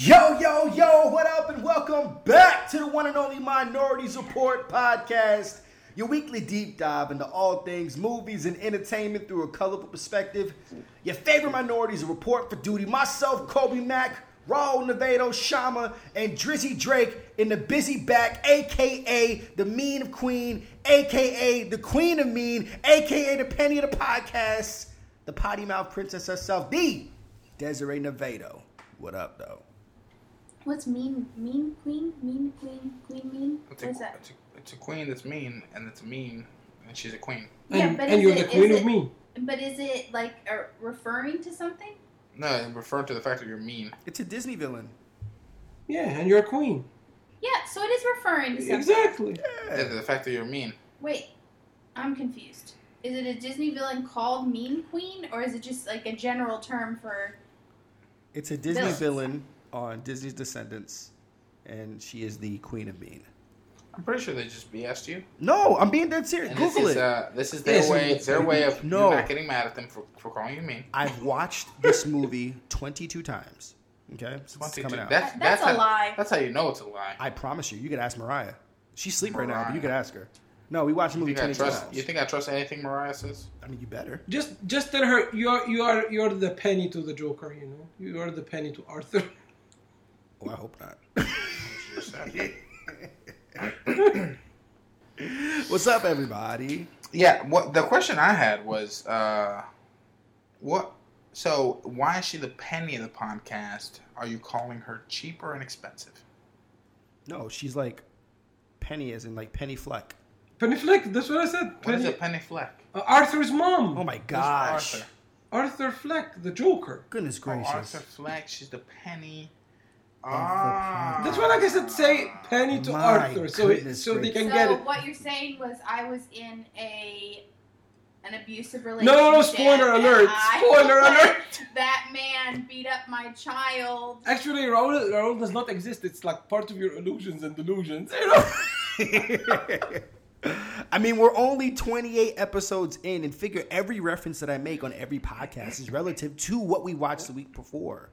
Yo, yo, yo, what up, and welcome back to the one and only Minorities Report podcast, your weekly deep dive into all things movies and entertainment through a colorful perspective. Your favorite minorities report for duty. Myself, Kobe Mack, Raul Nevado, Shama, and Drizzy Drake in the busy back, aka the Mean of Queen, aka the Queen of Mean, aka the Penny of the podcast, the potty mouth princess herself, the Desiree Nevado. What up, though? What's mean? Mean queen? Mean queen? Queen mean? It's What is a, that? it's, a, it's a queen that's mean, and it's mean, and she's a queen. Yeah, and, but and is you're it- the queen of it- me. But is it like uh, referring to something? No, I'm referring to the fact that you're mean. It's a Disney villain. Yeah, and you're a queen. Yeah, so it is referring to something. Exactly. Yeah, the fact that you're mean. Wait, I'm confused. Is it a Disney villain called Mean Queen, or is it just like a general term for? It's a Disney Villains. villain on Disney's Descendants, and she is the Queen of Mean. I'm pretty sure they just BS'd you. No, I'm being dead serious. And Google this is, it. uh, this is their Yes, way. it's- Their way of No. you not getting mad at them for, for calling you mean. I've watched this movie 22 times. Okay, since it's 22. coming out. That's, That's a how, lie. That's how you know it's a lie. I promise you. You could ask Mariah. She's asleep right now, but you Mariah. could ask her. No, we watched the You movie think, I 22 trust, times. you think I trust anything Mariah says? I mean, you better. Just just tell her you're you are you're the penny to the Joker. You know, you are the penny to Arthur. Oh, I hope not. She just said. What's up, everybody? yeah. What the question I had was, uh, what? So why is she the penny of the podcast? Are you calling her cheap or inexpensive? No, she's like Penny, as in like Penny Fleck. Penny Fleck. That's what I said. What is Penny. a penny fleck? Uh, Arthur's mom. Oh my gosh! Arthur? Arthur Fleck, the Joker. Goodness Oh, gracious! Arthur Fleck. She's the penny. Of the Ah. That's what like I said. Say penny to My Arthur, so it, so they gracious. can so get it. what you're saying was I was in a an abusive relationship. no, no! Spoiler and alert! I Spoiler let alert! That man beat up my child. Actually, Raul, Raul does not exist. It's like part of your illusions and delusions. You know. I mean, we're only 28 episodes in, and figure every reference that I make on every podcast is relative to what we watched the week before.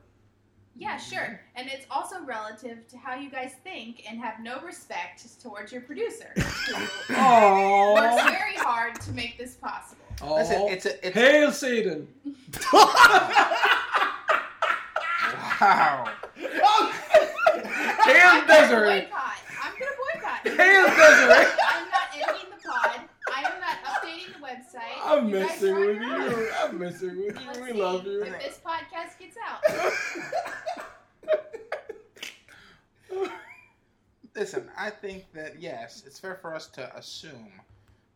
Yeah, sure. And it's also relative to how you guys think and have no respect towards your producer. Who works Aww. very hard to make this possible. Listen, it's a, it's Hail Satan! wow. Hail I'm gonna Desiree! boycott. I'm gonna boycott. Hail Desiree! I'm not ending the pod. I am not updating the website. I'm You messing with your own. you. I'm messing with Let's you. We see love you. if this podcast gets out. Listen, I think that yes, it's fair for us to assume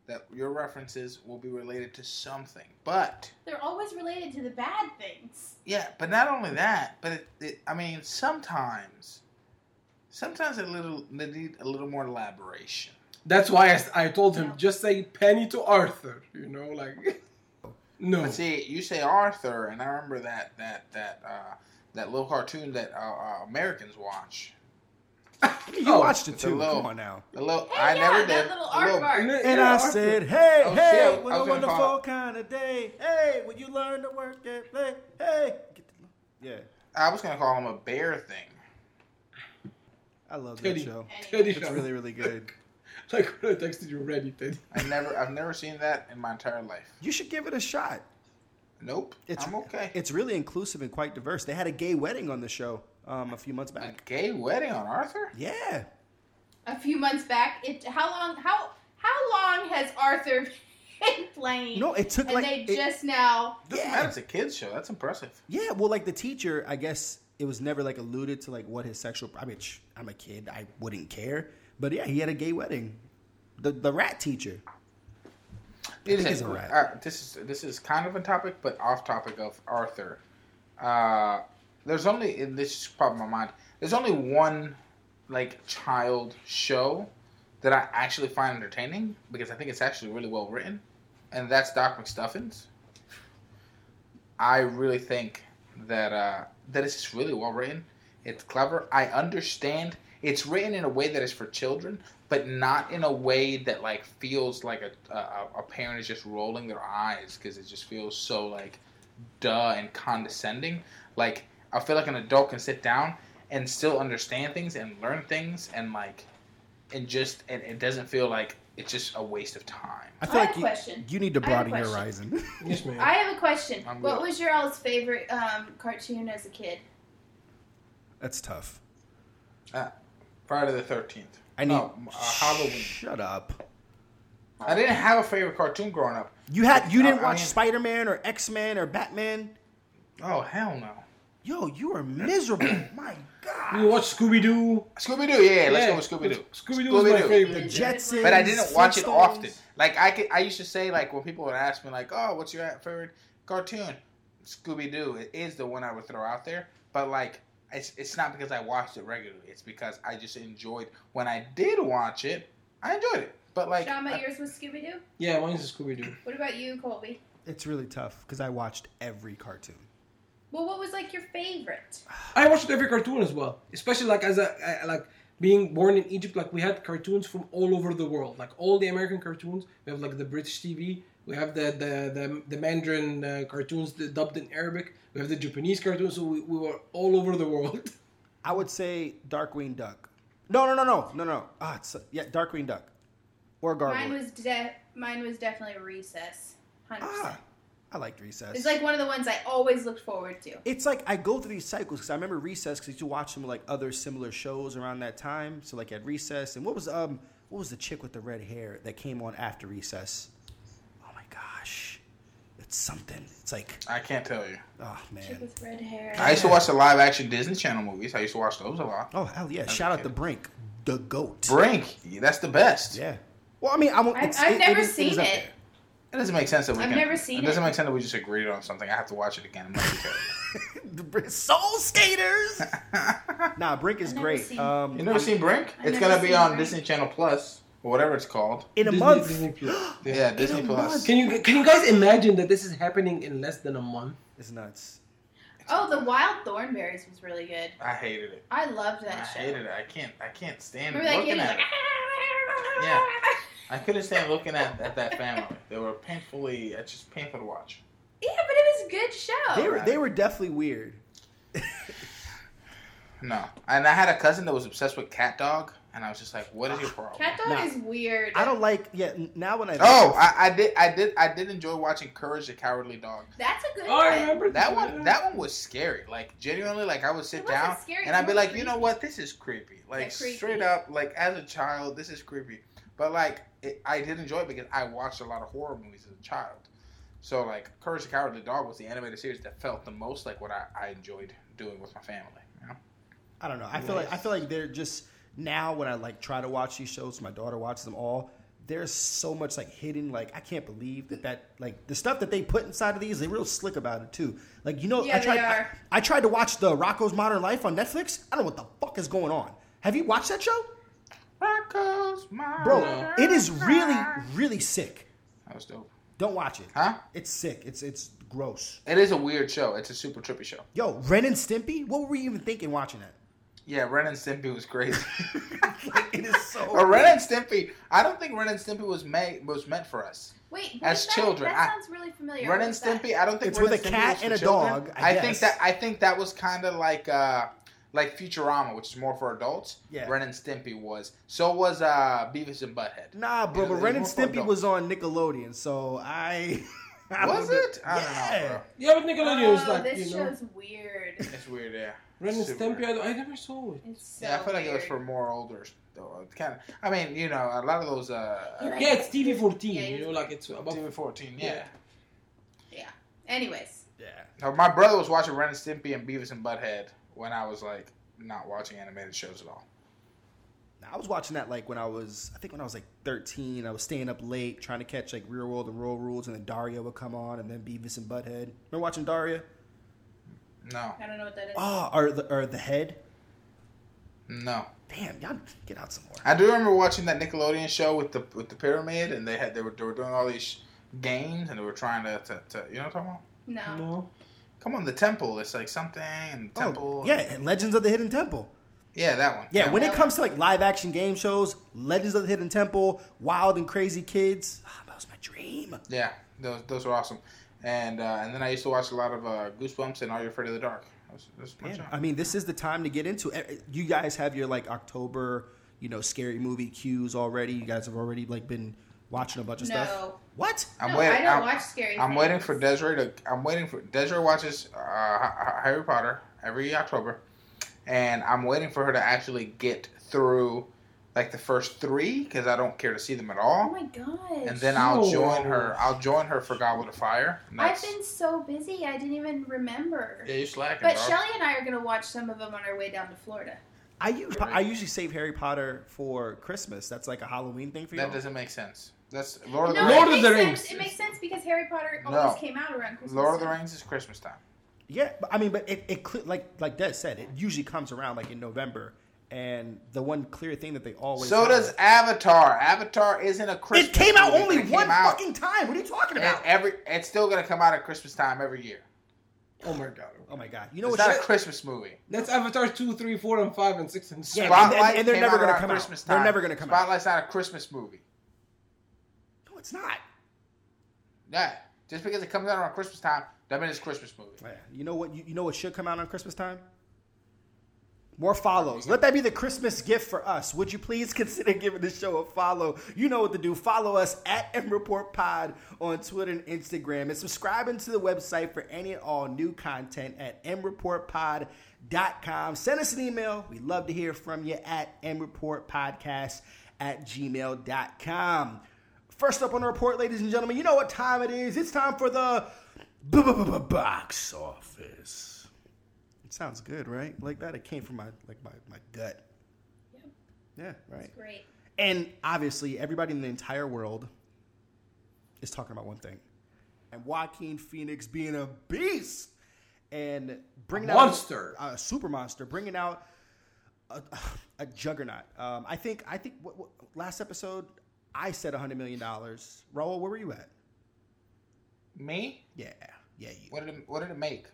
that your references will be related to something. But They're always related to the bad things. yeah, but not only that, but it, it I mean, sometimes, sometimes a little they need a little more elaboration. That's why I told him just say penny to Arthur. You know, like no. But see, you say Arthur, and I remember that that that uh, that little cartoon that uh, uh, Americans watch. You Oh, watched it too. little- Come on now. The little Hey, I yeah, never that did. little The aardvark. And, And I said, hey, Oh, hey, shit, I what was a gonna wonderful call- kind of day. Hey, when you learn to work and play. Hey. Get the, yeah, I was gonna call him a bear thing. I love Teddy. that show. Teddy It's show. really, really good. Like when I texted you ready, Teddy. I never, I've never seen that in my entire life. You should give it a shot. Nope, It's, I'm okay. It's really inclusive and quite diverse. They had a gay wedding on the show um, a few months back. A gay wedding on Arthur? Yeah. A few months back, it how long how how long has Arthur been playing? No, it took and like they it- just now Doesn't Yeah. matter. It's a kids show. That's impressive. Yeah, well, like the teacher, I guess it was never like alluded to like what his sexual. I mean, sh- I'm a kid, I wouldn't care. But yeah, he had a gay wedding. The the rat teacher. It think is it's a rat. Uh, this is this is kind of a topic, but off topic of Arthur. Uh, there's only and this popped in my mind. There's only one like child show that I actually find entertaining because I think it's actually really well written, and that's Doc McStuffins. I really think that uh, that it's just really well written. It's clever. I understand. It's written in a way that is for children, but not in a way that like feels like a a, a parent is just rolling their eyes because it just feels so like duh and condescending. Like I feel like an adult can sit down and still understand things and learn things and like and just and it doesn't feel like it's just a waste of time. I feel I like have a you, question. you need to I have a broaden your horizon. Yes, man. I have a question. I'm what good. was your all's favorite um, cartoon as a kid? That's tough. Friday the Thirteenth. I need no, uh, Halloween. Shut up. I didn't have a favorite cartoon growing up. You had you didn't I- I watch mean- Spider Man or X Men or Batman. Oh hell no. Yo, you are miserable. My God. You watch Scooby Doo. Scooby Doo, yeah, let's go with Scooby Doo. Scooby Doo was my favorite. The. Jetsons. But I didn't watch it often. Like I could, I used to say like when people would ask me like, "Oh, what's your favorite cartoon?" Scooby Doo it is the one I would throw out there. But like, it's it's not because I watched it regularly. It's because I just enjoyed when I did watch it. I enjoyed it. But like, Shama, I- yours was Scooby Doo. Yeah, mine's Scooby Doo. What about you, Colby? It's really tough because I watched every cartoon. Well, what was like your favorite? I watched every cartoon as well, especially like as a I- like being born in Egypt. Like we had cartoons from all over the world, like all the American cartoons. We have like the British TV. We have the the the, the Mandarin uh, cartoons dubbed in Arabic. We have the Japanese cartoons. So we, we were all over the world. I would say Darkwing Duck. No, no, no, no, no, no. Ah, it's, yeah, Darkwing Duck or Mine was de- mine was definitely Recess. Hundred Ah. I liked Recess. It's like one of the ones I always looked forward to. it's like I go through these cycles because I remember Recess because I used to watch some like other similar shows around that time. So like at Recess and what was um what was the chick with the red hair that came on after Recess? My gosh, it's something. It's like I can't tell you. oh Chick man. with red hair. I used to watch the live action Disney Channel movies. I used to watch those a lot. Oh hell yeah! As Shout out kid. to Brink, the goat. Brink, that's the best. Yeah. Well, I mean, I'm. I've- it's- I've it- never is- seen is up it. there. It doesn't make sense that we I've can. never seen it. It doesn't it. make sense that we just agreed on something. I have to watch it again. I'm not The Br- Soul Skaters. nah, Brink is I've great. seen- Um, You never seen Brink? I've it's never gonna be on Brink. Disney Channel Plus or whatever it's called. in a Disney- month. Disney Plus. Yeah, Disney a Plus. month. Can you can you guys imagine that this is happening in less than a month? It's nuts. Oh, the Wild Thornberrys was really good. I hated it. I loved I that show. hated it. I can't. I can't stand Remember looking at like, it. Yeah. I couldn't stand looking at, at that family. They were painfully. It's just painful to watch. yeah, but it was a good show. They were they were definitely weird. No, and I had a cousin that was obsessed with Cat Dog, and I was just like, "What is your problem?" Cat Dog Nah. is weird. I don't like. Yeah, now when I Oh, I, I did. I did. I did enjoy watching Courage the Cowardly Dog. That's a good Oh, I one. remember That this one, that one was scary. Like genuinely, like I would sit It down scary, and it I'd be was like, you know what, this is creepy. Like creepy. straight up, like as a child, this is creepy. But like, it, I did enjoy it because I watched a lot of horror movies as a child. So like, Courage the Cowardly Dog was the animated series that felt the most like what I, I enjoyed doing with my family. You know? I don't know. I feel like I feel like they're just now when I like try to watch these shows. My daughter watches them all. There's so much like hidden. Like I can't believe that that like the stuff that they put inside of these. They're real slick about it too. Like you know, Yeah, I tried. they are. I, I tried to watch the Rocko's Modern Life on Netflix. I don't know what the fuck is going on. Have you watched that show, Rocko's my bro? No. It is really really sick. That was dope. Don't watch it. Huh? It's sick. It's it's gross. It is a weird show. It's a super trippy show. Yo, Ren and Stimpy. What were we even thinking watching that? Yeah, Ren and Stimpy was crazy. like, it is so. But Ren and Stimpy, I don't think Ren and Stimpy was made was meant for us. Wait, As that? children, That sounds really familiar. Ren and is that? Stimpy, I don't think It's Ren with and a Stimpy cat and a children. dog, I think guess. that I think that was kind of like uh like Futurama, which is more for adults. Yeah. Ren and Stimpy was. So was uh Beavis and Butthead. Nah, bro, It but Ren and Stimpy was on Nickelodeon, so I. I Was it? I don't know, Yeah. bro. Yeah, but Nickelodeon was Oh, like this you know, show's weird. It's weird, yeah. Ren and Stimpy. I, don't- I never saw it. It's so Yeah, I feel like it was for more older. Though, kind of. I mean, you know, a lot of those. uh Yeah, it's TV fourteen. Yeah, you know, like it's above. TV fourteen, yeah. Yeah. Anyways, Yeah. Now, my brother was watching Ren and Stimpy and Beavis and Butthead when I was like not watching animated shows at all. Now, I was watching that like when I was, I think when I was like 13. I was staying up late trying to catch like Real World and Road Rules, and then Daria would come on, and then Beavis and Butthead. Remember watching Daria? No, I don't know what that is. Oh, or the, or the head. no. Damn, y'all get out some more. I do remember watching that Nickelodeon show with the with the pyramid, and they had they were they were doing all these games, and they were trying to, to, to you know what I'm talking about? no. No. Come on, the temple. It's like something and temple. Oh, yeah, and Legends of the Hidden Temple. Yeah, that one. Yeah, That when one. it comes to like live action game shows, Legends of the Hidden Temple, Wild and Crazy Kids, ah, that was my dream. yeah, those those were awesome. And uh, and then I used to watch a lot of uh, Goosebumps and Are You Afraid of the Dark. That's, that's my Man, job. I mean, this is the time to get into it. You guys have your like October, you know, scary movie cues already. You guys have already like been watching a bunch of stuff. No. What? I'm no, waiting. I don't I'm, watch scary. I'm things. waiting for Desiree to. I'm waiting for Desiree watches uh, H- H- Harry Potter every October, and I'm waiting for her to actually get through like the first three because I don't care to see them at all. Oh my gosh. and then I'll No. join her. I'll join her for Goblet of Fire. I've been so busy, I didn't even remember. Yeah, you're slacking, But dog. Shelly and I are gonna watch some of them on our way down to Florida. I, I usually save Harry Potter for Christmas. That's like a Halloween thing for you. That doesn't make sense. That's Lord of the no, Rings. Lord it of makes the sense. It makes sense because Harry Potter No. always came out around Christmas. Lord of the. Rings is Christmas time. Yeah, but I mean, but it, it like like Des said, it usually comes around like in November. And the one clear thing that they always So have- does Avatar. Avatar isn't a Christmas. it came out movie. only It came one out- fucking time. What are you talking and about? every. It's still gonna come out at Christmas time every year. Oh my god. oh my oh god! You know It's what? not a? Christmas movie. That's Avatar 2, 3, 4, and 5, and 6, and 7. Yeah, and- Spotlight and they're came never gonna around come out. Christmas They're never gonna come out. Spotlight's not a Christmas movie. No, it's not. Yeah, just because it comes out around Christmas time, that means Christmas movie. Yeah, You know what? You, you know what should come out on Christmas time? More follows. Let that be the Christmas gift for us. Would you please consider giving the show a follow? You know what to do. Follow us at M Report Pod on Twitter and Instagram, and subscribing to the website for any and all new content at mreportpod.com. Send us an email. We'd love to hear from you at mreportpodcast at gmail.com. First up on the report, ladies and gentlemen, you know what time it is. It's time for the box office. It sounds good, right? Like that. It came from my like my, my gut. Yep. Yeah, right. It's great. And obviously, everybody in the entire world is talking about one thing, and Joaquin Phoenix being a beast and bringing A out monster. a, super monster, bringing out a, a juggernaut. Um, I think. I think. What, what, last episode, I said hundred million dollars. Raul, where were you at? Me? Yeah, yeah, you. What did it, what did it make?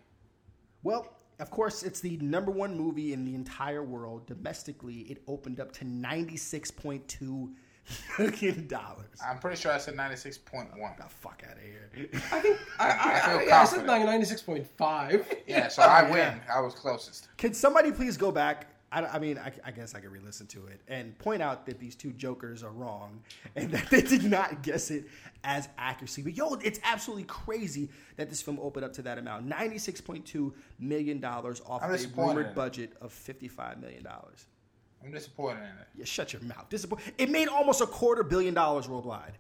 Well, of course, it's the number one movie in the entire world. Domestically, it opened up to ninety-six point two million dollars. I'm pretty sure I said 96.1. the fuck out of here. I think I, I, I feel I, yeah, I said 96.5. Yeah, so I Yeah. win. I was closest. Can somebody please go back? I, I mean, I, I guess I could re-listen to it and point out that these two jokers are wrong and that they did not guess it as accuracy. But yo, it's absolutely crazy that this film opened up to that amount. Ninety-six point two million dollars off I'm a rumored budget of fifty-five million dollars. I'm disappointed in it. Yeah, shut your mouth. Disappoint. It made almost a quarter billion dollars worldwide.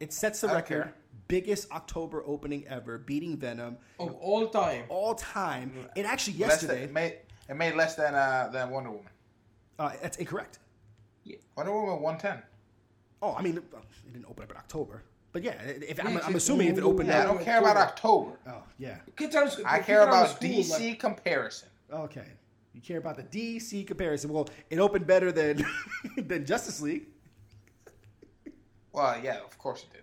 It sets the record, care. biggest October opening ever, beating Venom Of all time. all time. It actually yesterday. it made it made less than uh, than Wonder Woman. Uh, that's incorrect. Yeah. Wonder Woman 110. Oh, I mean, it it didn't open up in October, but yeah, if, I'm, I'm assuming if it opened Yeah, I don't care about October. Oh, yeah. Kids are, I care about school, DC like- comparison. Okay. You care about the DC comparison. Well, it opened better than than Justice League. Well, yeah, of course it did.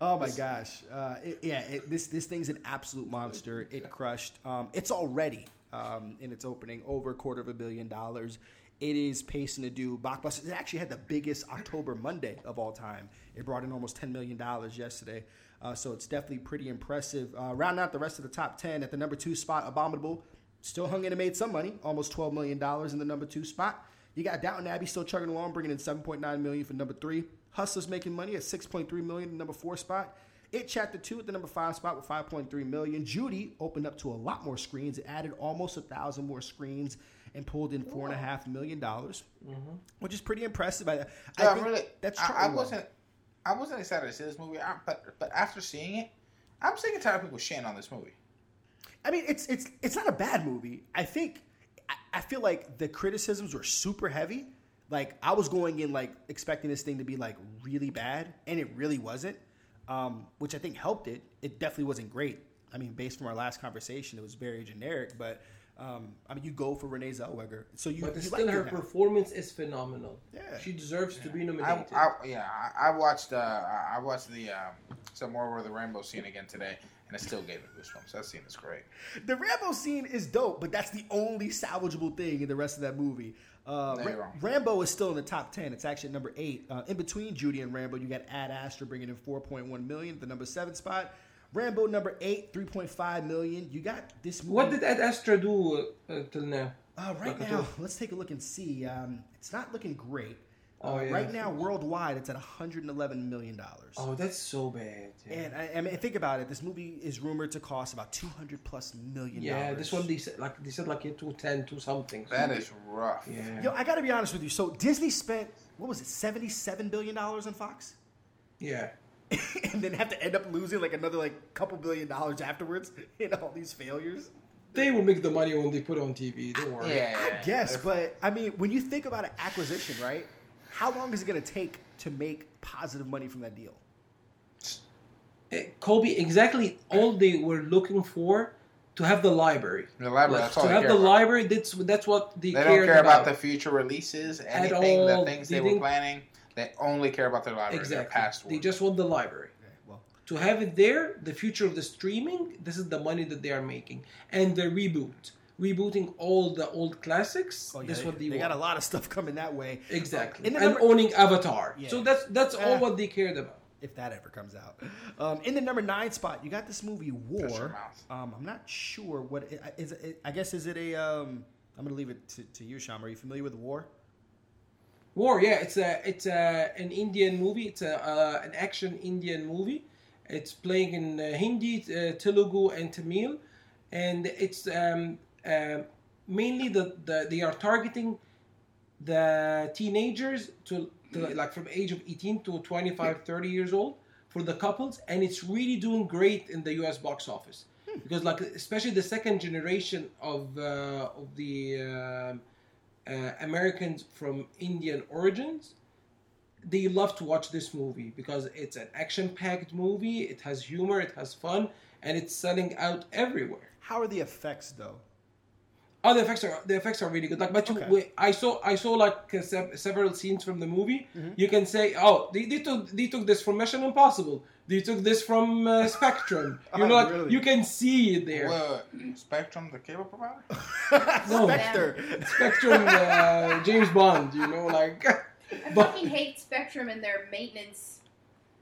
Oh my gosh! Uh, it, yeah, it, this this thing's an absolute monster. It crushed. Um, it's already um, in its opening over a quarter of a billion dollars. It is pacing to do blockbusters. It actually had the biggest October Monday of all time. It brought in almost ten million dollars yesterday. Uh, so it's definitely pretty impressive. Uh, round out the rest of the top ten at the number two spot, Abominable still hung in and made some money, almost twelve million dollars in the number two spot. You got Downton Abbey still chugging along, bringing in 7.9 million for number three. Hustlers making money at 6.3 million, the number four spot. It Chapter Two at the number five spot with 5.3 million. Judy opened up to a lot more screens. It added almost a thousand more screens and pulled in four and a half million dollars, mm-hmm. which is pretty impressive. I, I Yeah, think really. that's I, I wasn't. I wasn't excited to see this movie, I, but but after seeing it, I'm sick and tired of people shitting on this movie. I mean, it's it's it's not a bad movie. I think I, I feel like the criticisms were super heavy. Like I was going in like expecting this thing to be like really bad, and it really wasn't. Um, which I think helped it. It definitely wasn't great. I mean, based from our last conversation, it was very generic. But um, I mean, you go for Renee Zellweger, so you, But you still, like her her now. performance is phenomenal. Yeah. She deserves to be nominated. I yeah, I, I watched uh, I I watched the um, somewhere over the rainbow scene again today, and it still gave me goosebumps. That scene is great. The Rambo scene is dope, but that's the only salvageable thing in the rest of that movie. Uh, No, Ra- Rambo is still in the top ten. It's actually at number eight. Uh, in between Judy and Rambo, you got Ad Astra bringing in 4.1 million, the number seven spot. Rambo number eight, 3.5 million. You got this movie. What did Ad Astra do uh, till now? Uh, right Like now, let's take a look and see. Um, it's not looking great. Oh, yeah. Right now, worldwide, it's at 111 million dollars. Oh, that's so bad. Yeah, And I, I mean, think about it. This movie is rumored to cost about 200 plus million. yeah this one they said like they said like two ten, two something. That is rough. yeah. Yo, I got to be honest with you. So Disney spent what was it, 77 billion dollars on Fox, yeah. and then have to end up losing like another like couple billion dollars afterwards in all these failures. They will make the money when they put it on TV. Don't worry. Yeah, I guess, but I mean, when you think about an acquisition, right? How long is it going to take to make positive money from that deal? Eh, Kobe, exactly all they were looking for to have the library. The library. Like, that's all to they have care the about. library, that's that's what they, They don't care about. about. the future releases, anything, the things They they, were planning. They only care about their library, their exactly. past They just want the library. Okay, well, To have it there, the future of the streaming, this is the money that they are making. And the reboot. Rebooting all the old classics. oh, yeah, they, what they, they got a lot of stuff coming that way. Exactly. In and number- owning Avatar. Yeah. So that's that's all Eh. what they cared about. if that ever comes out. Um, in the number nine spot, you got this movie War. Um, I'm not sure what it, is. It, I guess is it a? Um, I'm gonna leave it to, to you, Sham. Are you familiar with War? War, yeah, it's a it's a an Indian movie. It's a uh, an action Indian movie. It's playing in uh, Hindi, uh, Telugu, and Tamil, and it's um, um mainly the, the they are targeting the teenagers to, to like from age of 18 to 25 30 years old for the couples and it's really doing great in the us box office. Because like especially the second generation of uh, of the um uh, americans from indian origins they love to watch this movie because it's an action packed movie it has humor it has fun and it's selling out everywhere. How are the effects though? Oh, the effects are the effects are really good. Like, but you, Okay. wait, I saw I saw like uh, se- several scenes from the movie. Mm-hmm. You can say, oh, they, they took they took this from Mission Impossible. They took this from uh, Spectrum. You Oh, know, like really? you can see it there. Wait, Spectrum, the cable provider? No. Spectre. Spectrum, uh, James Bond. You know, like. I But- fucking hate Spectrum and their maintenance,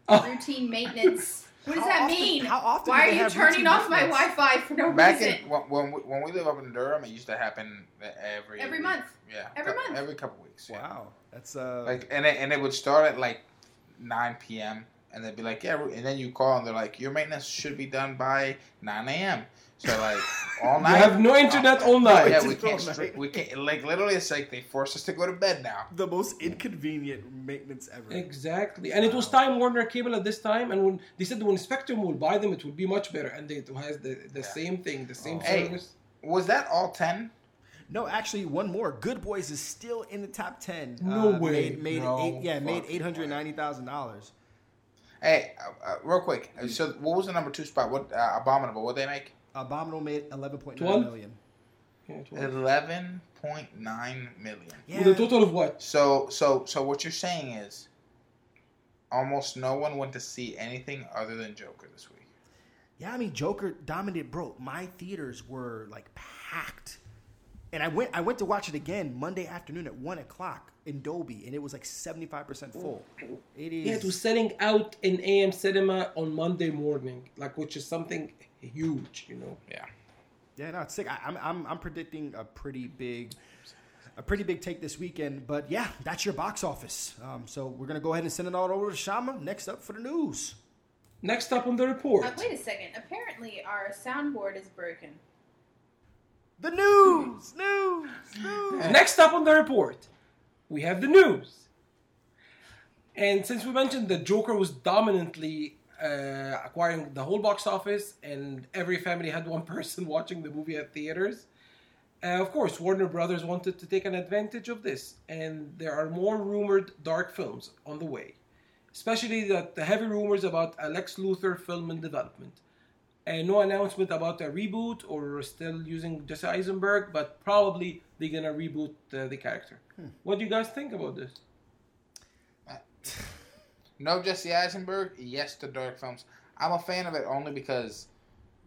Oh. routine maintenance. What does How that often- mean? how often Why do are you have turning off my? Wi-Fi for no Back reason? in when, when we, when we live up in Durham, it used to happen every Every week. month. Yeah, Every cou- month. every couple weeks. yeah. Wow, that's uh. Like and it, and it would start at like 9 p.m. and they'd be like, yeah, and then you call and they're like, your maintenance should be done by 9 a.m. So like all You night. have no internet all night. Yeah, we can't. night. Stre- we can't. Like literally, it's like they force us to go to bed now. the most inconvenient maintenance ever. Exactly, and it was Time Warner Cable at this time, and when they said when Spectrum will buy them, it will be much better, and they, it has the, the Yeah. same thing, the same Oh. Hey. service. Was that all 10? No, actually, one more. Good Boys is still in the top ten. No Uh, way. Made, made No eight, yeah, made eight hundred ninety thousand dollars. Hey, uh, uh, real quick. uh, So, what was the number two spot? What uh, abominable? What they make? Abominable made eleven point nine Twelve? million. Yeah, it was. Eleven point nine million. Yeah, With a total of what? So, so, so, what you're saying is, almost no one went to see anything other than Joker this week. yeah. I mean, Joker dominated, bro. My theaters were like packed, and I went. I went to watch it again Monday afternoon at one o'clock in Dolby, and it was like seventy five percent full. It is. Yeah, it was selling out in AM cinema on Monday morning, like which is something huge, you know. Yeah. Yeah, no, it's sick. I, I'm, I'm, I'm predicting a pretty big, a pretty big take this weekend. But yeah, that's your box office. Um, so we're gonna go ahead and send it all over to Shama. Next up for the news. Next up on the report. Uh, wait a second. Apparently, our soundboard is broken. The news, news, news. Next up on the report, we have the news. And since we mentioned that Joker was dominantly uh, acquiring the whole box office, and every family had one person watching the movie at theaters, uh, of course, Warner Brothers wanted to take an advantage of this, and there are more rumored dark films on the way. Especially that the heavy rumors about a Lex Luthor film in development. And no announcement about a reboot or still using Jesse Eisenberg, but probably they're gonna reboot uh, the character. What do you guys think about this? No Jesse Eisenberg, yes to dark films. I'm a fan of it only because,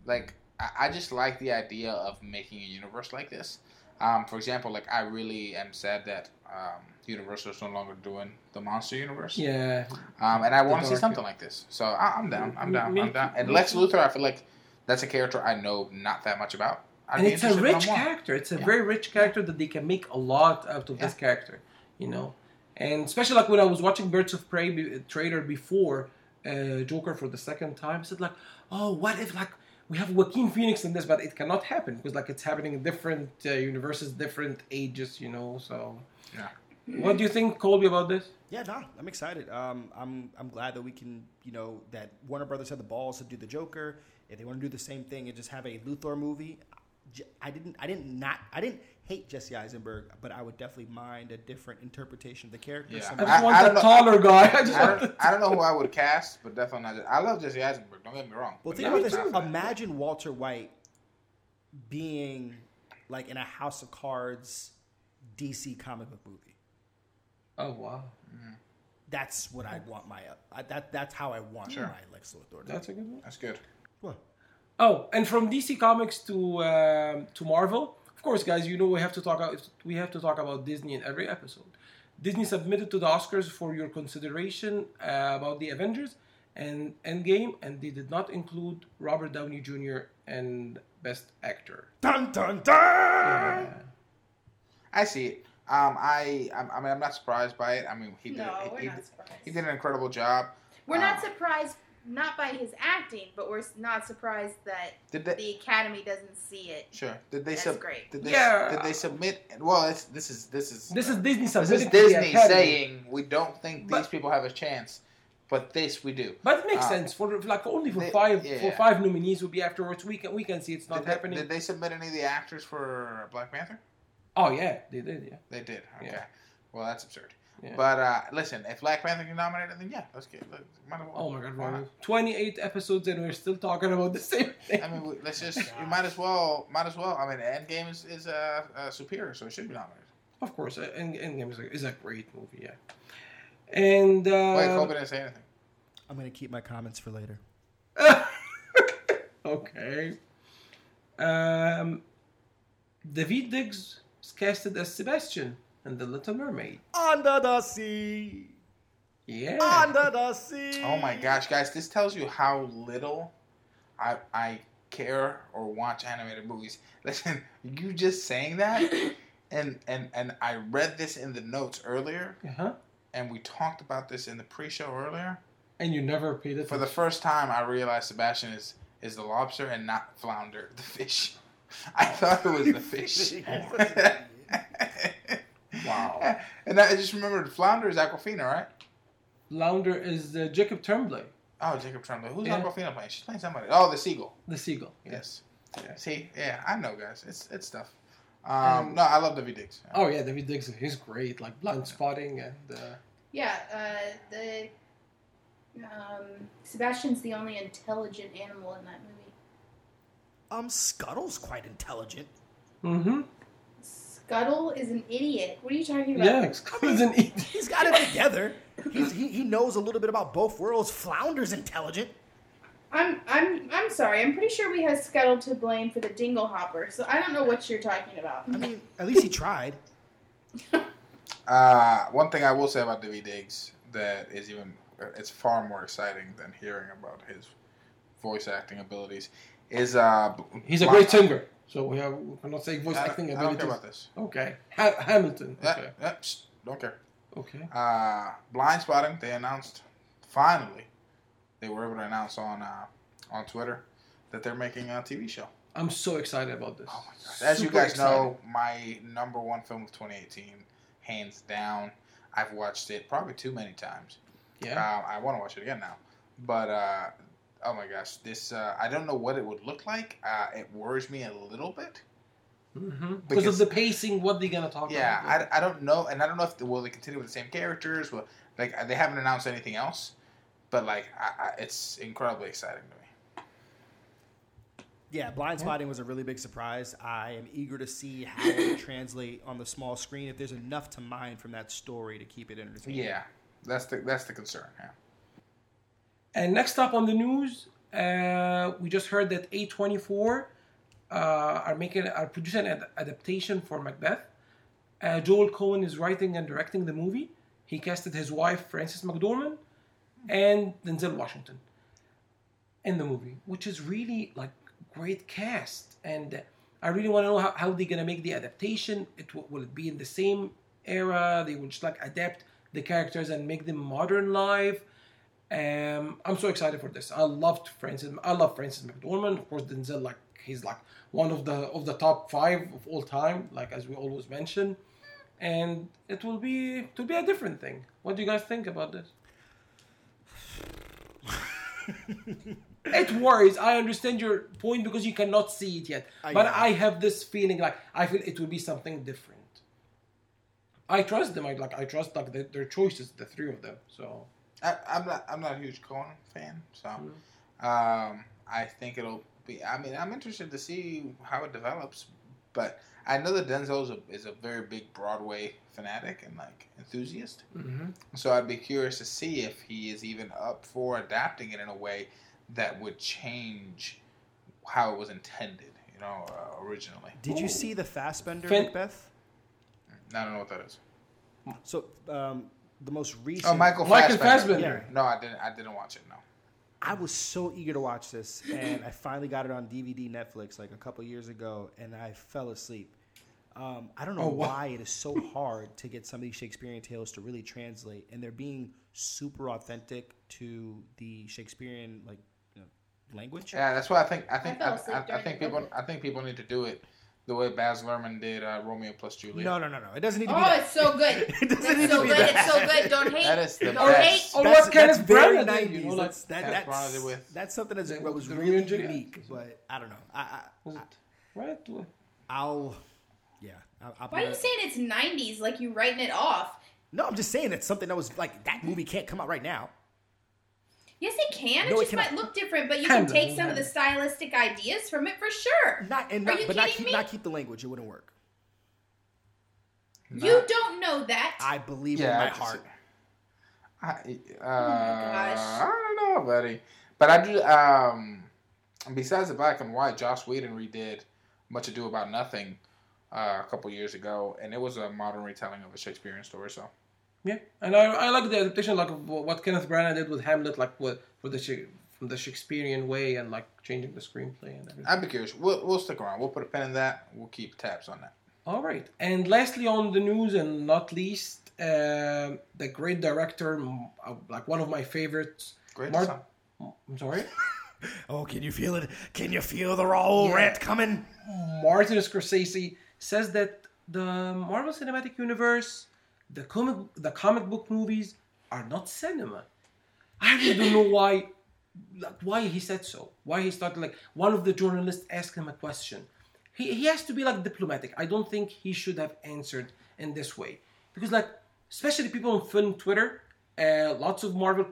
like, I, I just like the idea of making a universe like this. Um, for example, like I really am sad that um, Universal is no longer doing the Monster Universe. Yeah, Um, and I want to see something like this. So I, I'm down. I'm down. me I'm down. And Lex. Luthor, I feel like that's a character I know not that much about. I'd and it's a interested to know rich character. It's a Yeah. very rich character that they can make a lot out of this character. You know, and especially like when I was watching Birds of Prey be- trailer before uh, Joker for the second time, I said like, oh, what if like we have Joaquin Phoenix in this, but it cannot happen because like it's happening in different uh, universes, different ages. You know, so. Yeah. What do you think, Colby, about this? Yeah, no, I'm excited. Um, I'm I'm glad that we can, you know, that Warner Brothers had the balls to do the Joker. If they want to do the same thing and just have a Luthor movie, I didn't, I didn't not, I didn't hate Jesse Eisenberg, but I would definitely mind a different interpretation of the character. Yeah. I Somebody- just want I that don't know- taller guy. I just I don't, I don't know who I would cast, but definitely not. I love Jesse Eisenberg. Don't get me wrong. well, But think about this. not for that. Imagine Walter White being like in a House of Cards DC comic book movie. Oh wow, That's what I want my. I, that that's how I want Sure. my Lex Luthor. that's a good one. That's good. What? Oh, and from DC Comics to um, to Marvel, of course, guys, you know we have to talk about we have to talk about Disney in every episode. Disney submitted to the Oscars for your consideration uh, about the Avengers and Endgame, and they did not include Robert Downey Jr. and Best Actor. Dun dun dun. I see it. Um, I, I, I mean, I'm not surprised by it. I mean, he did. No, he, we're he, not surprised. he did an incredible job. We're not Um, surprised not by his acting, but we're not surprised that Did they? the Academy doesn't see it. Sure. Did they? submit? great. Did they? Yeah. Did they submit? Well, it's, this is this is This is Disney this submitted is to the Disney saying we don't think these people have a chance, but this we do. But it makes Uh, sense for like only for they- five for five nominees will be afterwards. We can we can see it's not Did they, happening. did they submit any of the actors for Black Panther? oh yeah, they did. Yeah. They did. Okay. Yeah. Well, that's absurd. Yeah. But uh, listen, if Black Panther can nominate it, then yeah, let's get. Let's, might as well. Oh my god, Why not? 28 episodes and we're still talking about the same thing. I mean, we, let's just. You might as well. Might as well. I mean, Endgame is is uh, uh, superior, so it should be nominated. Of course, uh, End- Endgame is a, is a great movie, yeah. And Wait, uh, Colby didn't say anything. I'm gonna keep my comments for later. okay. Um, Daveed Diggs is casted as Sebastian in The Little Mermaid. Under the sea, Yeah. under the sea. Oh my gosh, guys, this tells you how little I I care or watch animated movies. Listen, you just saying that, and and and I read this in the notes earlier, Uh-huh. and we talked about this in the pre-show earlier. And you never repeated it For the first time, I realized Sebastian is is the lobster and not flounder, the fish. I thought it was the fish. Wow. And I just remembered flounder is Awkwafina, right? Flounder is uh, Jacob Tremblay, Oh, Jacob Tremblay. Who's Yeah. Awkwafina playing? She's playing somebody. Oh, the seagull. the seagull. Yes. Yeah. See, yeah, I know, guys. It's it's stuff. Um, Um, no, I love Daveed Diggs. Oh yeah, Daveed Diggs, he's great. Like Blindspotting and uh, Yeah, uh, the um, Sebastian's the only intelligent animal in that movie. Um, Scuttle's quite intelligent. mm-hmm. Scuttle is an idiot. What are you talking about? Yeah, he's an idiot. He's got it together. He's, he he knows a little bit about both worlds. Flounder's intelligent. I'm I'm I'm sorry. I'm pretty sure we have Scuttle to blame for the dingle hopper. So I don't know what you're talking about. I mean, at least he tried. Uh, one thing I will say about Daveed Diggs that is even it's far more exciting than hearing about his voice acting abilities is uh, He's a great singer. So we have we cannot say voice I, acting I don't care about this. Okay, ha- Hamilton. Yeah, Okay, yeah, don't care. okay. Uh, Blindspotting. They announced finally they were able to announce on uh, on Twitter that they're making a TV show. I'm so excited about this. Oh my gosh! As you guys excited. know, my number one film of 2018, hands down. I've watched it probably too many times. Yeah. Uh, I want to watch it again now. But uh, oh my gosh, this uh, I don't know what it would look like. Uh, it worries me a little bit. Mm-hmm. Because, because- of the pacing, what they're gonna talk Yeah, about? I, I don't know, and I don't know if they, will they continue with the same characters. Will like they haven't announced anything else, but like I, I, it's incredibly exciting to me. Yeah, Blindspotting was a really big surprise. I am eager to see how it translate on the small screen. If there's enough to mine from that story to keep it entertaining. Yeah, that's the that's the concern. Yeah. And next up on the news, uh, we just heard that A24 uh, are making are producing an adaptation for Macbeth. Uh, Joel Coen is writing and directing the movie. He casted his wife Frances McDormand and Denzel Washington in the movie, which is really like great cast. And I really want to know how, how they're gonna make the adaptation. It will, will it be in the same era? They will just like adapt the characters and make them modern live. Um, I'm so excited for this. I loved Frances. I love Frances McDormand. Of course, Denzel like he's like one of the of the top five of all time, like as we always mention. And it will be will be a different thing. What do you guys think about this? it worries. I understand your point because you cannot see it yet, I but know. I have this feeling like I feel it will be something different. I trust them. I like. I trust like their, their choices, the three of them. So I, I'm not. I'm not a huge Coen fan, so Mm-hmm. um, I think it'll be. I mean, I'm interested to see how it develops, but I know that Denzel is a, is a very big Broadway fanatic and like enthusiast. Mhm. So I'd be curious to see if he is even up for adapting it in a way that would change how it was intended. You know, uh, originally. Did you see the Fassbender Fan- Macbeth? I don't know what that is. So um, the most recent. Oh, Michael, Michael Fassbender. Fassbender. No, I didn't. I didn't watch it. No. I was so eager to watch this, and I finally got it on DVD, Netflix, like a couple years ago, and I fell asleep. Um, I don't know Oh, why it is so hard to get some of these Shakespearean tales to really translate, and they're being super authentic to the Shakespearean like you know, language. Yeah, that's why I think I think fell I, I, I think people. I think people need to do it the way Baz Luhrmann did uh, Romeo plus Juliet. No, no, no, no. It doesn't need to be. Oh, that. it's so good. It doesn't It's need so to be good. that. It's so good. Don't hate. That is the Don't best. hate. Oh, that's, what Kenneth that's very Branagh did, 90s. you know, that's, that, Kenneth that's, did with- that's something that's, that was really Romeo and Juliet. unique, but I don't know. I, I, was I, it right? I'll, yeah. I'll, I'll Why are you saying it's 90s like you writing it off? No, I'm just saying it's something that was like that movie can't come out right now. Yes, it can. It No, it just cannot. might look different, but you can take some of the stylistic ideas from it for sure. Not and Are not, you but not keep me? not keep the language. It wouldn't work. You don't know that. I believe Yeah, in my I just- heart. I, uh, gosh. I don't know, buddy. But I do. Um, besides the black and white, Joss Whedon redid Much Ado About Nothing uh, a couple years ago, and it was a modern retelling of a Shakespearean story. So Yeah, and I, I like the adaptation, like what Kenneth Branagh did with Hamlet, like what for the from the Shakespearean way, and like changing the screenplay and everything. I'd be curious. We'll, we'll stick around. We'll put a pin in that. We'll keep tabs on that. All right, and lastly on the news, and not least, uh, the great director, uh, like one of my favorites. Great. Mark- son. I'm sorry, Oh, can you feel it? Can you feel the raw Yeah. rant coming? Martin Scorsese says that the Marvel Cinematic Universe, the comic, the comic book movies are not cinema. I really don't know why, like, why he said so. Why he started like one of the journalists asked him a question. He he has to be like diplomatic. I don't think he should have answered in this way because like especially people on film Twitter, uh, lots of Marvel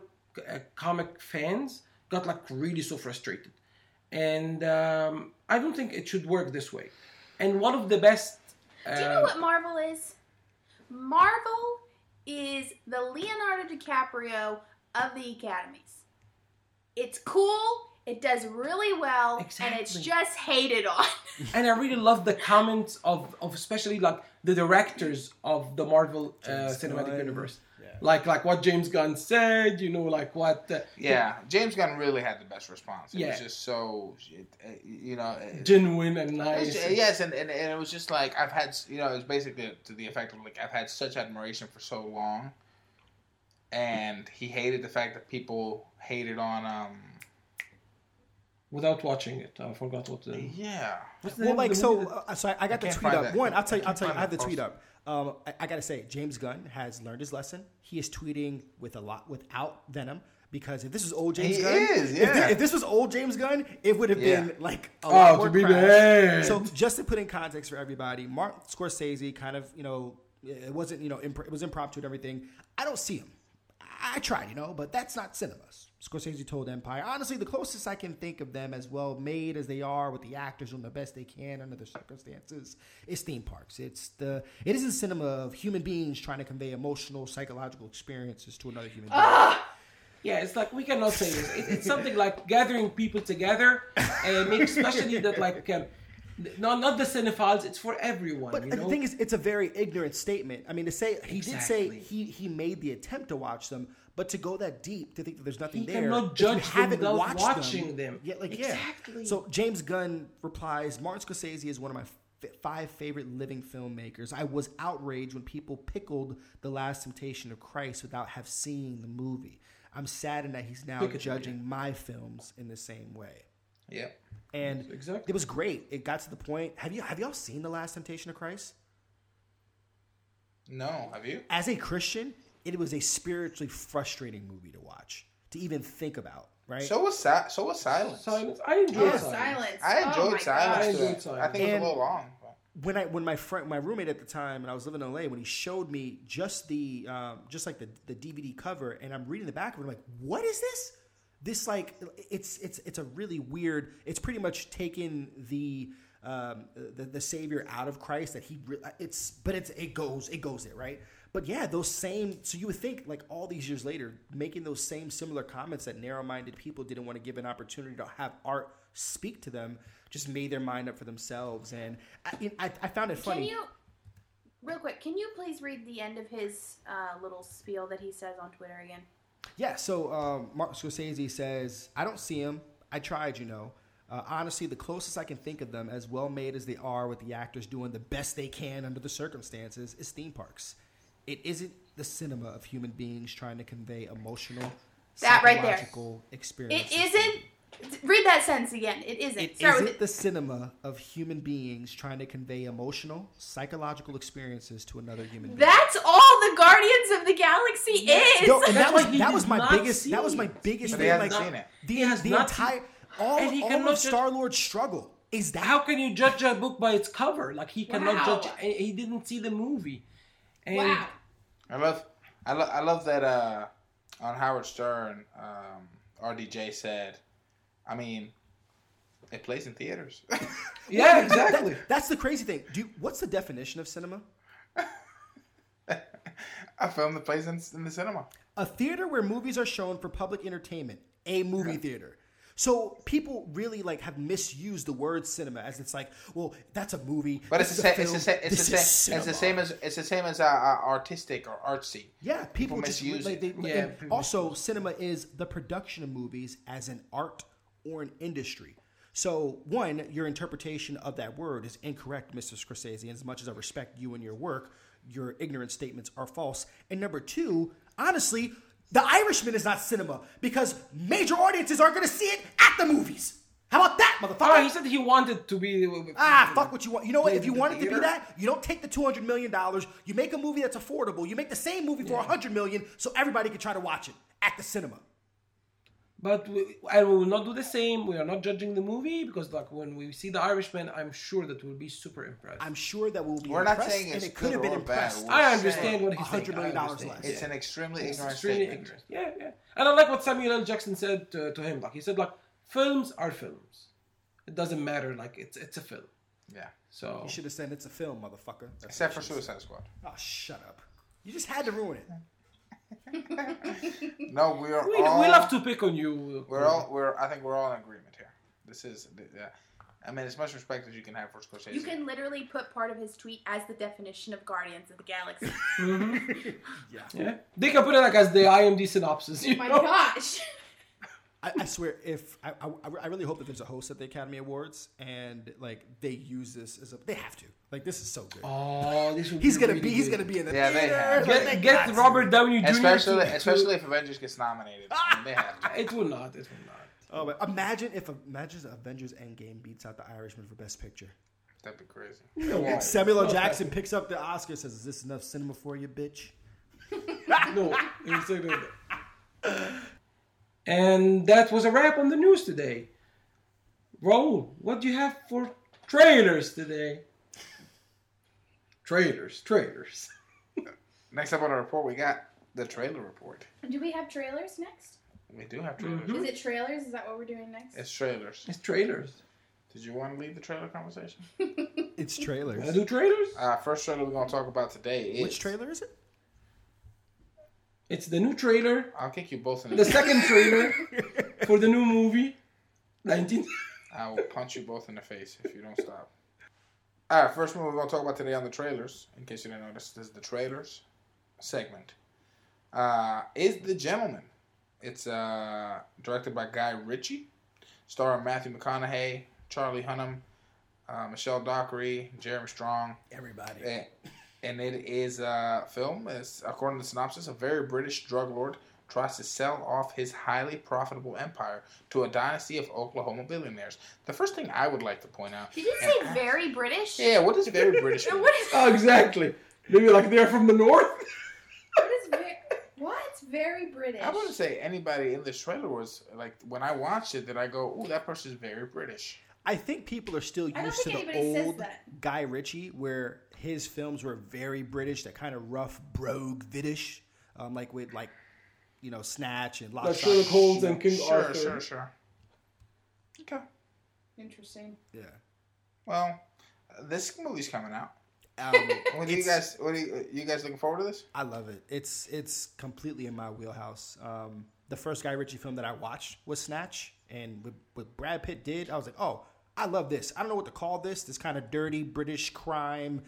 uh, comic fans got like really so frustrated and um, I don't think it should work this way. And one of the best. Uh, Do you know what Marvel is? Marvel is the Leonardo DiCaprio of the Academies. It's cool, it does really well, and it's just hated on. And I really love the comments of, of especially like the directors of the Marvel uh, Cinematic Universe. Yeah. Like like what James Gunn said, you know, like what. Uh, Yeah, James Gunn really had the best response. It Yeah. was just so, uh, you know. it- genuine and It's- nice. Yes, and, and, and it was just like I've had, you know, it was basically to the effect of like I've had such admiration for so long, and he hated the fact that people hated on, um, Without watching it, I forgot what the. yeah, What's the Well, name like the so. Uh, so I, I got the tweet up. that. One, I'll tell you. I I'll tell you. I find have the tweet up. Um, I, I got to say, James Gunn has learned his lesson. He is tweeting with a lot without Venom because if this was old James He Gunn, is, if, yeah. if this was old James Gunn, it would have Yeah. been like a Oh, lot to more crass. So just to put in context for everybody, Martin Scorsese kind of you know it wasn't you know imp- it was impromptu and everything. I don't see him. I tried, you know, but that's not cinema. Scorsese told Empire. Honestly, the closest I can think of them as well made as they are with the actors doing the best they can under the circumstances is theme parks. It's the it isn't cinema of human beings trying to convey emotional, psychological experiences to another human being. Yeah, it's like we cannot say this. It, it's something like gathering people together, and make especially that like um, No, not the cinephiles. It's for everyone. But you the know? thing is, it's a very ignorant statement. I mean, to say he did say he he made the attempt to watch them, but to go that deep to think that there's nothing He there, cannot if you haven't watched watching them. Yeah, like Exactly. yeah. So James Gunn replies, Martin Scorsese is one of my f- five favorite living filmmakers. I was outraged when people pickled The Last Temptation of Christ without have seen the movie. I'm saddened that he's now Pick it, judging my films in the same way. Yeah. And Exactly. it was great. It got to the point. Have you have y'all seen The Last Temptation of Christ? No, have you? As a Christian, it was a spiritually frustrating movie to watch, to even think about, right? So was si- so was silence. Silence. I enjoyed Oh, silence. silence. I Oh enjoyed my silence. gosh. I too. enjoyed I Silence. think it was a little long. but- when I when my friend my roommate at the time and I was living in LA when he showed me just the um, just like the the DVD cover and I'm reading the back of it I'm like what is this this like it's it's it's a really weird it's pretty much taken the um, the, the savior out of Christ that he re- it's but it's it goes it goes there right but yeah those same so you would think like all these years later making those same similar comments that narrow-minded people didn't want to give an opportunity to have art speak to them just made their mind up for themselves and I, I, I found it funny Can you, real quick, can you please read the end of his uh, little spiel that he says on Twitter again? Yeah, so um, Martin Scorsese says, I don't see him. I tried, you know. Uh, honestly, the closest I can think of them, as well made as they are with the actors doing the best they can under the circumstances, is theme parks. It isn't the cinema of human beings trying to convey emotional, That right there. psychological experiences. It isn't. Read that sentence again. It isn't. It Start isn't with it. the cinema of human beings trying to convey emotional, psychological experiences to another human being. That's all the Guardians of the Galaxy is. Yo, and that was that was my biggest see that was my biggest thing. he hasn't like, seen it. The, He has the not seen- entire all, and he all of Star Lord's struggle is that How can you judge a book by its cover? Like he cannot Wow. judge. Eh, he didn't see the movie. And wow. I love, I love, I love that uh, on Howard Stern, um, RDJ said, I mean, it plays in theaters. Yeah, exactly. that's the crazy thing. Do you, what's the definition of cinema? a film that plays in, in the cinema. A theater where movies are shown for public entertainment. A movie theater. So people really like have misused the word cinema as it's like, well, that's a movie. But it's the is a same. It's the same. It's the same. It's the same as. It's the same as uh, uh, artistic or artsy. Yeah, people, People just misuse like, it. they, Yeah, people also, cinema is the production of movies as an art or an industry. So, one, your interpretation of that word is incorrect, Mr. Scorsese. And As much as I respect you and your work, your ignorant statements are false. And number two, honestly, The Irishman is not cinema because major audiences aren't going to see it at the movies. How about that, motherfucker? Oh, he said he wanted to be. Ah, fuck what you want. You know what? If you The want it to be that, you don't take the two hundred million dollars. You make a movie that's affordable. You make the same movie for a hundred million, so everybody can try to watch it at the cinema. But we, and we will not do the same. We are not judging the movie because, like, when we see The Irishman, I'm sure that we'll be super impressed. I'm sure that we'll be. We're not impressed, saying and it's it could have good been or bad. impressed. I understand what he's saying. $100 million less. It's Yeah. an extremely It's ignorant extremely statement. ignorant. Yeah, yeah. And I like what Samuel L. Jackson said to, to him. Like he said, like films are films. It doesn't matter. Like it's it's a film. Yeah. So You should have said it's a film, motherfucker. That's Except for what you should Suicide Squad. have. Oh, shut up! You just had to ruin it. No, we are we, all. we love to pick on you. We're all. We're. I think we're all in agreement here. This is. Yeah. I mean, as much respect as you can have for Scorsese. You can literally put part of his tweet as the definition of Guardians of the Galaxy. Mhm. Yeah, Yeah, they can put it like as the IMD synopsis. Oh my know? gosh. I, I swear, if I, I, I really hope that there's a host at the Academy Awards and like they use this as a, they have to. Like this is so good. Oh, this would he's gonna really be, he's gonna be in the Yeah, they have. like, they Get, get got to. Robert Downey Jr. especially, to- especially if Avengers gets nominated. I they have to. It will not. It will not. Oh, but imagine if imagine if Avengers Endgame beats out the Irishman for Best Picture. That'd be crazy. No, Samuel L. Jackson picks up the Oscar, says, "Is this enough cinema for you, bitch?" happening. No, he will say that. And that was a wrap on the news today. Raul, what do you have for trailers today? Trailers, trailers. Next up on our report, we got the trailer report. Do we have trailers next? We do have trailers. Mhm. Is it trailers? Is that what we're doing next? It's trailers. It's trailers. Did you want to lead the trailer conversation? It's Wanna trailers. do trailers? Uh, first trailer we're gonna talk about today is Which trailer is it? It's the new trailer, I'll kick you both in the. the second trailer for the new movie, 19. I will punch you both in the face if you don't stop. All right, first movie we're going to talk about today on the trailers, in case you didn't notice, this is the trailers segment, uh, is The Gentlemen. It's uh, directed by Guy Ritchie, starring Matthew McConaughey, Charlie Hunnam, uh, Michelle Dockery, Jeremy Strong, Everybody. and, and it is a film, is, according to the synopsis, a very British drug lord tries to sell off his highly profitable empire to a dynasty of Oklahoma billionaires. The first thing I would like to point out. Did you say I- very British? Yeah, what is very British? No, mean? what is Oh, exactly. Maybe like they're from the north. what is very what? Very British. I wouldn't say anybody in this trailer was like when I watched it. that I go, "Ooh, that person's very British"? I think people are still used to the old. Guy Ritchie, where his films were very British, that kind of rough, brogue, British, um, like with like, you know, Snatch and Lock, Like Stock, Sherlock Holmes you know. and King sure, Arthur. sure, sure. Okay. Interesting. Yeah. Well, uh, this movie's coming out. Um, What do you guys? What do you, you guys looking forward to this? I love it. It's it's completely in my wheelhouse. Um, the first Guy Ritchie film that I watched was Snatch, and with, what Brad Pitt did, I was like, oh, I love this. I don't know what to call this. This kind of dirty British crime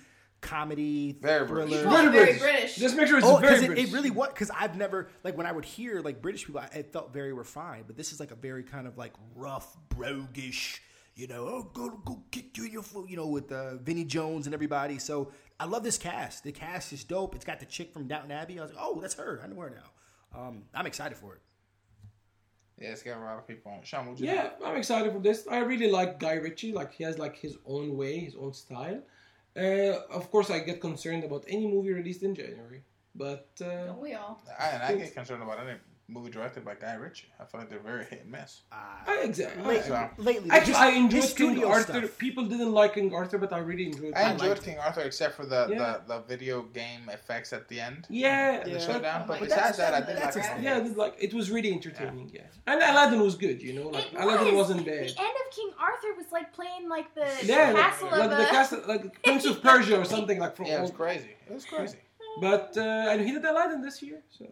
comedy Very thriller. British. You call it very British. Just make sure it's Oh, very because it, British. it really was. Because I've never like when I would hear like British people, I, it felt very refined. But this is like a very kind of like rough, broguish. You know, oh, go go kick you your foot. You know, with uh, Vinnie Jones and everybody. So I love this cast. The cast is dope. It's got the chick from Downton Abbey. I was like, oh, that's her. I know her now. Um, I'm excited for it. Yeah, it's got a lot of people on. it. Sean, what you Yeah, I'm excited for this. I really like Guy Ritchie. Like he has like his own way, his own style. Uh, of course, I get concerned about any movie released in January, but uh, Don't we all? I, and I get concerned about any movie directed by Guy Ritchie. I feel like they're very hit and miss. I exactly. Lately, So- lately Actually, his- I enjoyed King Arthur. stuff. People didn't like King Arthur, but I really enjoyed. I enjoyed liked King Arthur except for the, Yeah. the, the video game effects at the end. Yeah, The Yeah. showdown. Oh but my besides that, I did like exciting. it. yeah, it was like it was really entertaining. Yeah, and Aladdin was good. You know, like It Aladdin was. wasn't bad. The end of King Arthur was like playing like the Yeah, castle like of the a. castle, like Prince of Persia or something like from. Yeah, it was crazy. It was crazy. But uh, and he did Aladdin this year, so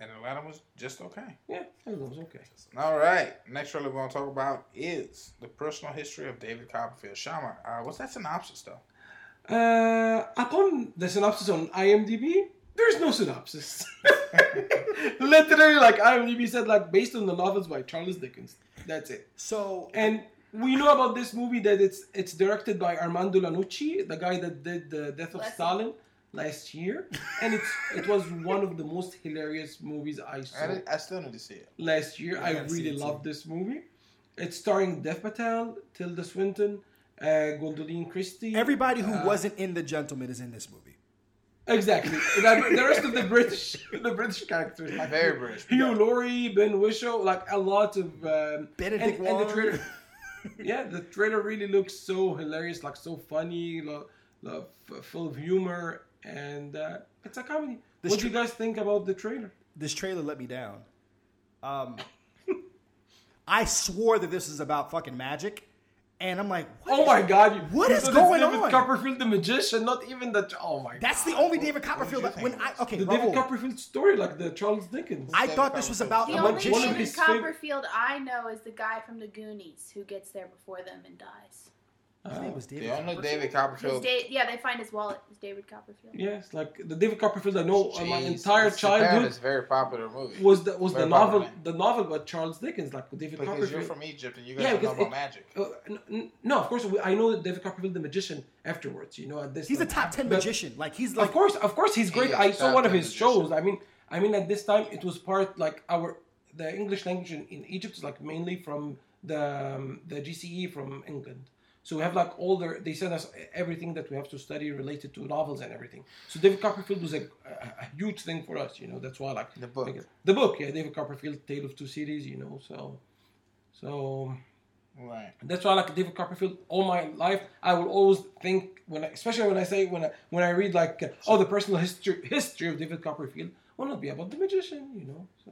And Aladdin was just okay. yeah, it was okay. All right. Next trailer we're going to talk about is the personal history of David Copperfield. Shama, uh, what's that synopsis, though? Uh, upon the synopsis on IMDb, there's no synopsis. Literally, like IMDb said, like based on the novels by Charles Dickens. That's it. So And we know about this movie that it's it's directed by Armando Iannucci, the guy that did the Death of Bless him. Stalin last year, and it's it was one of the most hilarious movies I saw I, did- I still need to see it. last year. Yeah, I I really it too. loved this movie. It's starring Dev Patel, Tilda Swinton, uh, Gwendoline Christie. everybody who Uh, wasn't in The Gentlemen is in this movie. Exactly. the, the rest of the British, the British characters, like Very British. Hugh Laurie, Ben Whishaw, like a lot of um, Benedict and, and the trailer. yeah, the trailer really looks so hilarious, like so funny, lo, lo, f- full of humor, and uh, it's a comedy. This what do you guys think about the trailer? This trailer let me down. Um, I swore that this is about fucking magic, and I'm like, what Oh is- my god! you- What is so it's going David on? Copperfield, the magician, not even the. Oh my. That's god. the only David Copperfield. That, when I okay, the Raul, David Copperfield story, like the Charles Dickens. I David thought this was about The a Like, only one of. David Copperfield I know is the guy from the Goonies who gets there before them and dies. His name was David The only Copperfield. David Copperfield. da- yeah, they find his wallet. It's David Copperfield. Yes, like the David Copperfield I know uh, my entire it's childhood is a very popular movie. was the was the novel popular. the novel by Charles Dickens, like David Because Copperfield. you're from Egypt and you guys Yeah, know because about magic. Uh, n- n- no, of course we, I know David Copperfield the magician afterwards. You know, at this He's a top ten But- magician. Like he's like of course, of course, he's great. is I saw one of his magician. shows. I mean, I mean, at this time it was part like our the English language in, in Egypt is like mainly from the um, the GCE from England. So we have like all the they send us everything that we have to study related to novels and everything. So David Copperfield was a, a, a huge thing for us. You know, that's why like The book. like, the book, yeah, David Copperfield, Tale of Two Cities. You know, so so Right. that's why I like David Copperfield all my life. I will always think when, I, especially when I say when I when I read like uh, oh the personal history history of David Copperfield, will not be about the magician, you know. So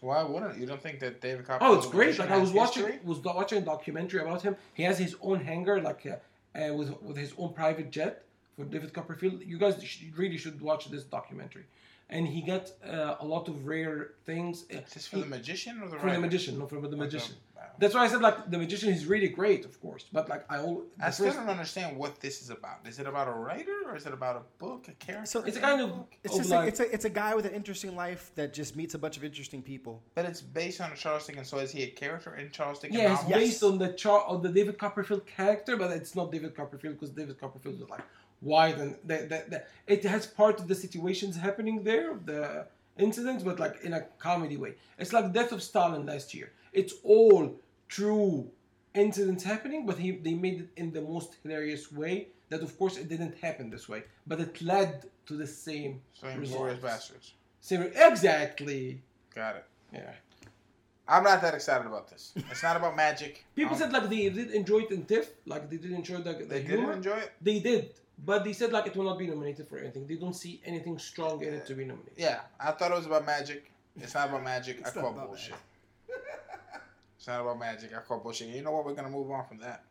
Why wouldn't you? Don't think that David Copperfield? oh, it's great. Like I was watching history? was watching a documentary about him. He has his own hangar, like uh, uh, with with his own private jet for David Copperfield. You guys sh- really should watch this documentary. And he got uh, a lot of rare things. Uh, Is this for the magician or the for writer? the magician, not for the magician. wow. That's why I said like the magician is really great, of course. But like I all the I still first- don't understand what this is about. Is it about a writer or is it about a book, a character? So- it's a kind of, It's of just like, like, it's a it's a guy with an interesting life that just meets a bunch of interesting people. but it's based on a Charles Dickens. So is he a character in Charles Dickens? yeah, it's novels? based on the char- on the David Copperfield character, but it's not David Copperfield because David Copperfield is like wide and the, the, the, it has part of the situations happening there, the incidents, but like in a comedy way. It's like Death of Stalin last year. It's all true incidents happening, but he they made it in the most hilarious way. That of course it didn't happen this way, but it led to the same Same results. Glorious Bastards. Same, exactly. Got it. Yeah. I'm not that excited about this. It's not about magic. People Um, said like they did enjoy it in TIFF, like they did enjoy the, the they humor. didn't enjoy it. They did, but they said like it will not be nominated for anything. They don't see anything strong in it to be nominated. Yeah, I thought it was about magic. It's not about magic. I It's not call bullshit. not about magic. I call bullshit. You know what? We're gonna move on from that.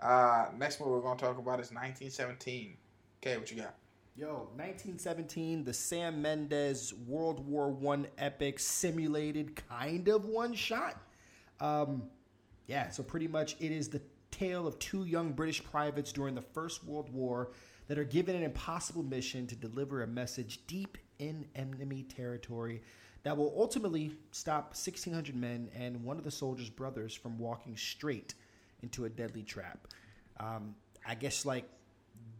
Uh, next movie we're gonna talk about is 1917. Okay, what you got? Yo, 1917, the Sam Mendes World War One epic simulated kind of one shot. Um, yeah, so pretty much it is the tale of two young British privates during the First World War that are given an impossible mission to deliver a message deep in enemy territory that will ultimately stop 1,600 men and one of the soldiers' brothers from walking straight into a deadly trap. Um, I guess like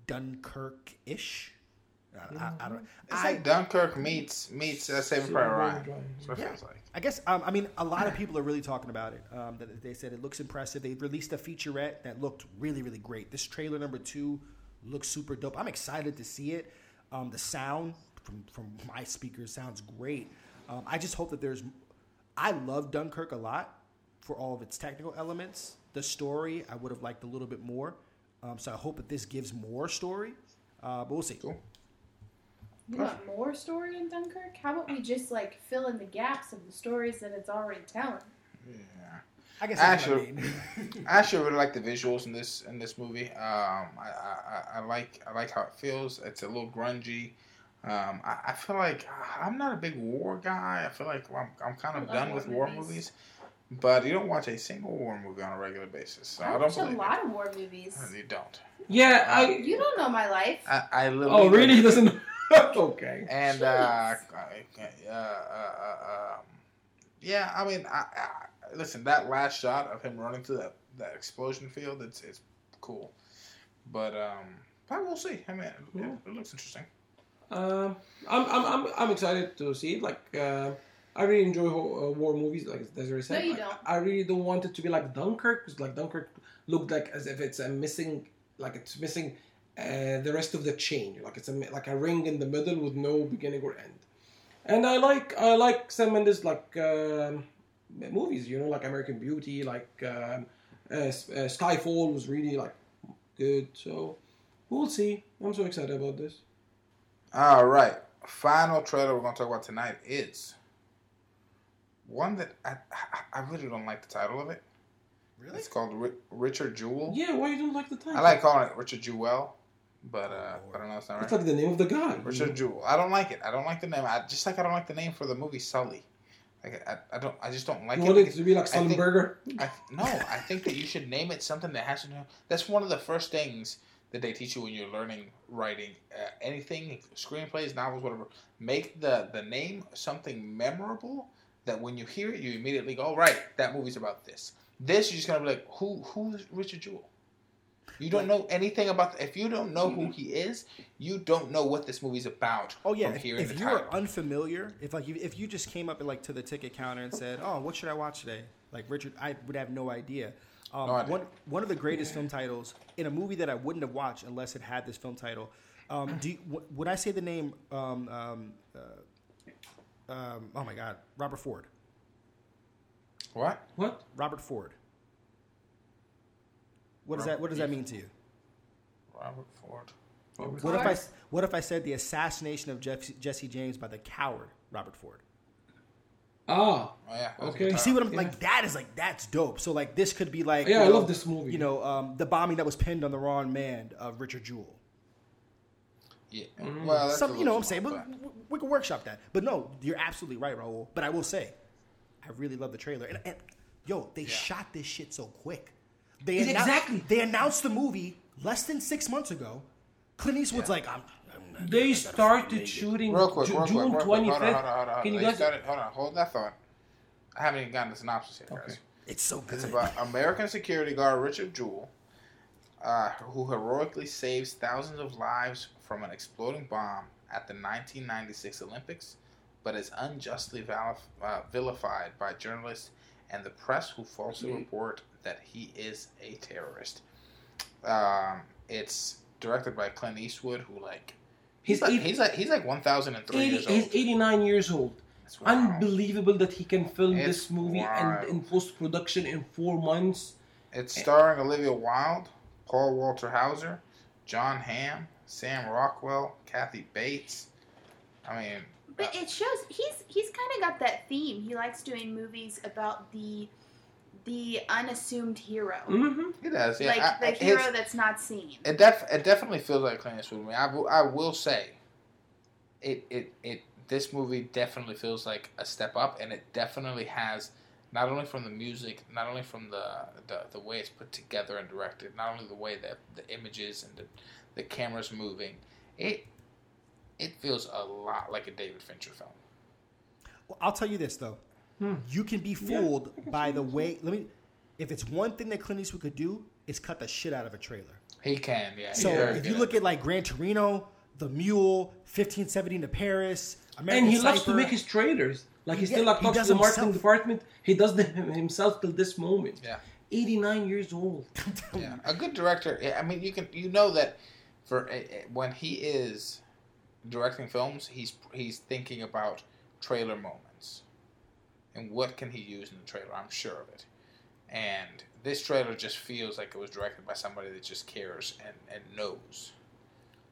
Dunkirk ish. I, I, I don't. It's I, like Dunkirk meets meets uh, Saving Private Ryan. That's what Yeah. like. I guess um, I mean a lot of people are really talking about it. Um, that they said it looks impressive. They released a featurette that looked really really great. This trailer number two looks super dope. I'm excited to see it. Um, the sound from from my speakers sounds great. Um, I just hope that there's. I love Dunkirk a lot for all of its technical elements. The story I would have liked a little bit more. Um, so I hope that this gives more story. Uh, but we'll see. Cool. You want more story in Dunkirk? How about we just like fill in the gaps of the stories that it's already telling? Yeah. I guess that's what I Actually- mean. I actually really like the visuals in this in this movie. Um, I, I, I- I like I like how it feels. It's a little grungy. Um, I, I feel like I'm not a big war guy. I feel like I'm, I'm kind of done war with war movies. movies. But you don't watch a single war movie on a regular basis. So I, I don't watch a believe lot of war movies. it. You don't. Yeah, I. You don't know my life. I, I literally Oh, really? He doesn't. know. okay. And uh, uh, uh, uh, um, yeah, I mean, I, I, listen, that last shot of him running through that, that explosion field, it's it's cool. But um, but we'll see. I mean, it, it, it looks interesting. Um, I'm, I'm, I'm, I'm excited to see it. Like, uh, I really enjoy ho- uh, war movies. Like Desiree said, No, you don't. I really don't want it to be like Dunkirk, because like Dunkirk looked like as if it's a missing, like it's missing uh, the rest of the chain. Like it's a like a ring in the middle with no beginning or end. And I like I like Sam Mendes like um, movies. You know, like American Beauty, like um, uh, uh, Skyfall was really like good. So we'll see. I'm so excited about this. All right, final trailer we're gonna talk about tonight is one that I I, I really don't like the title of it. Really? It's called Ri- Richard Jewell. Yeah, why you don't like the title? I like calling it Richard Jewell, but uh, Oh, but I know it's not right. It's like the name of the guy. Richard Jewell. I don't like it. I don't like the name. I just like I don't like the name for the movie Sully. Like I, I don't. I just don't like You it. want it to be like I think- I, no, I think that you should name it something that has to do. That's one of the first things that they teach you when you're learning writing. Uh, anything, screenplays, novels, whatever. Make the the name something memorable that when you hear it, you immediately go, "Oh, right, that movie's about this." This you're just gonna be like, "Who who's Richard Jewell?" You don't know anything about. If you don't know who he is, you don't know what this movie's about. Oh yeah, if, if you are unfamiliar, if like you, if you just came up and like to the ticket counter and said, "Oh, what should I watch today?" Like Richard, I would have no idea. Um, No idea. One one of the greatest film titles in a movie that I wouldn't have watched unless it had this film title. Um, do you, w- would I say the name? Um, um, uh, um, oh my God, Robert Ford. what? What? Robert Ford. What does that What does that mean to you? Robert Ford. What if I s- What if I said the assassination of Jeff, Jesse James by the coward Robert Ford? Ah, Oh yeah. Okay. You see what I'm Yeah. like? That is like that's dope. So like this could be like Yeah, you I know, love this movie. You know, um, the bombing that was pinned on the wrong man of Richard Jewell. Yeah. Mm. Well, that's Some, you know what I'm saying? But we, we can workshop that. But no, you're absolutely right, Raul. But I will say, I really love the trailer. And, and yo, they shot this shit so quick. They Ex- annou- exactly. They announced the movie less than six months ago. Clint Eastwood's Yeah. like, I'm. I'm They started make shooting Real quick, Ju- real quick, June real quick. twenty Hold on, hold on, hold on. Can you guys? got it. Hold on, hold that thought. I haven't even gotten the synopsis yet, guys. It's so good. It's about American security guard Richard Jewell, uh, who heroically saves thousands of lives from an exploding bomb at the 1996 Olympics, but is unjustly valif- uh, vilified by journalists and the press who falsely Mhm. report that he is a terrorist. Um, it's directed by Clint Eastwood, who like he's, He's like eight- he's like he's like 1,003 80, years he's 89 years old. That's. Unbelievable that he can film It's this movie wild. and in post production in four months. It's starring Olivia Wilde, Paul Walter Hauser, Jon Hamm, Sam Rockwell, Kathy Bates. I mean, But uh, it shows he's he's kind of got that theme. He likes doing movies about the the unassumed hero, hmm he does. Yeah, like I- the I- hero his- that's not seen. it def it definitely feels like Clint Eastwood to me. I will, I will say, it it it this movie definitely feels like a step up, and it definitely has not only from the music, not only from the the, the way it's put together and directed, not only the way that the images and the the cameras moving, it it feels a lot like a David Fincher film. Well, I'll tell you this though, Hmm. you can be fooled by the way. Let me. If it's one thing that Clint Eastwood could do, is cut the shit out of a trailer. He can, yeah. So if good you look at like Gran Torino, The Mule, 1517 to Paris, American And he loves to make his trailers. Like he Yeah, still like talks to the marketing himself. department. He does them himself till this moment. Yeah. 89 years old. yeah, a good director. I mean, you can you know that for eh, eh, when he is directing films, he's he's thinking about trailer moments and what can he use in the trailer. I'm sure of it. And this trailer just feels like it was directed by somebody that just cares and, and knows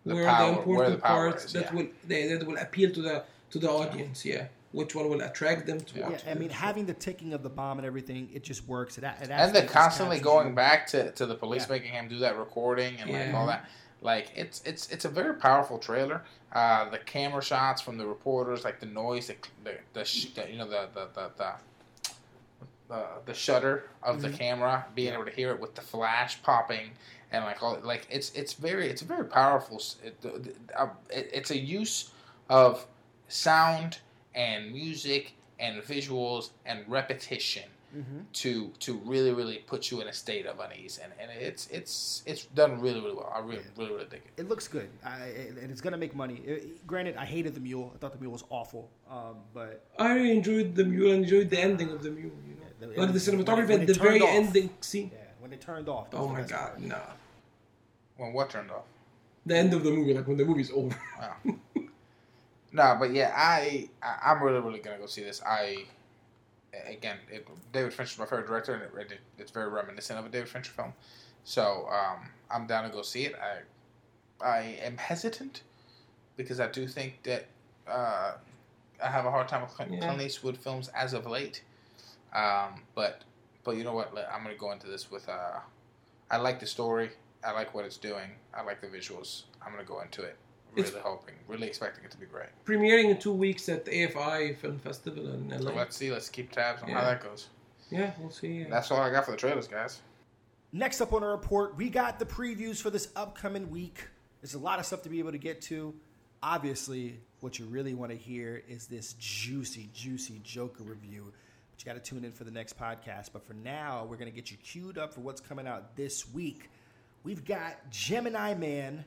the where power, the important where the power parts is. that yeah. will they, that will appeal to the to the audience. Yeah, which one will attract them to Yeah. Yeah, watch? I mean, having the ticking of the bomb and everything, it just works. It, it and actually they're constantly going you. back to, to the police Yeah. making him do that recording and like all that like it's it's it's a very powerful trailer uh, the camera shots from the reporters like the noise the the, the, sh- the you know the the the, the the, the shutter of Mhm. the camera, being able to hear it with the flash popping, and like all like it's it's very it's a very powerful. It, uh, it, it's a use of sound and music and visuals and repetition Mhm. to to really really put you in a state of unease and, and it's it's it's done really really well. I really really really dig it. It looks good, I, and it's gonna make money. It- granted, I hated the mule. I thought the mule was awful, um, but I really enjoyed the mule. and enjoyed the ending of the mule. You know, Yeah, the- like the cinematography when at it the very off. ending scene. yeah, when it turned off. Oh my best part. god, no! When what turned off? The end of the movie, like when the movie's over. Wow. no, but yeah, I, I I'm really really gonna go see this. I again, it, David Fincher's my favorite director, and it, it, it's very reminiscent of a David Fincher film. So um, I'm down to go see it. I I am hesitant because I do think that uh, I have a hard time with Clint, Yeah. Clint Eastwood films as of late. Um, but but you know what? I'm gonna go into this with uh, I like the story. I like what it's doing. I like the visuals. I'm gonna go into it really It's- hoping, really expecting it to be great. Premiering in two weeks at the AFI Film Festival in So LA. let's see. Let's keep tabs on how that goes. Yeah, we'll see. yeah. That's all I got for the trailers, guys. Next up on our report, we got the previews for this upcoming week. There's a lot of stuff to be able to get to. Obviously, what you really want to hear is this juicy, juicy Joker review. But you got to tune in for the next podcast. But for now, we're going to get you queued up for what's coming out this week. We've got Gemini Man,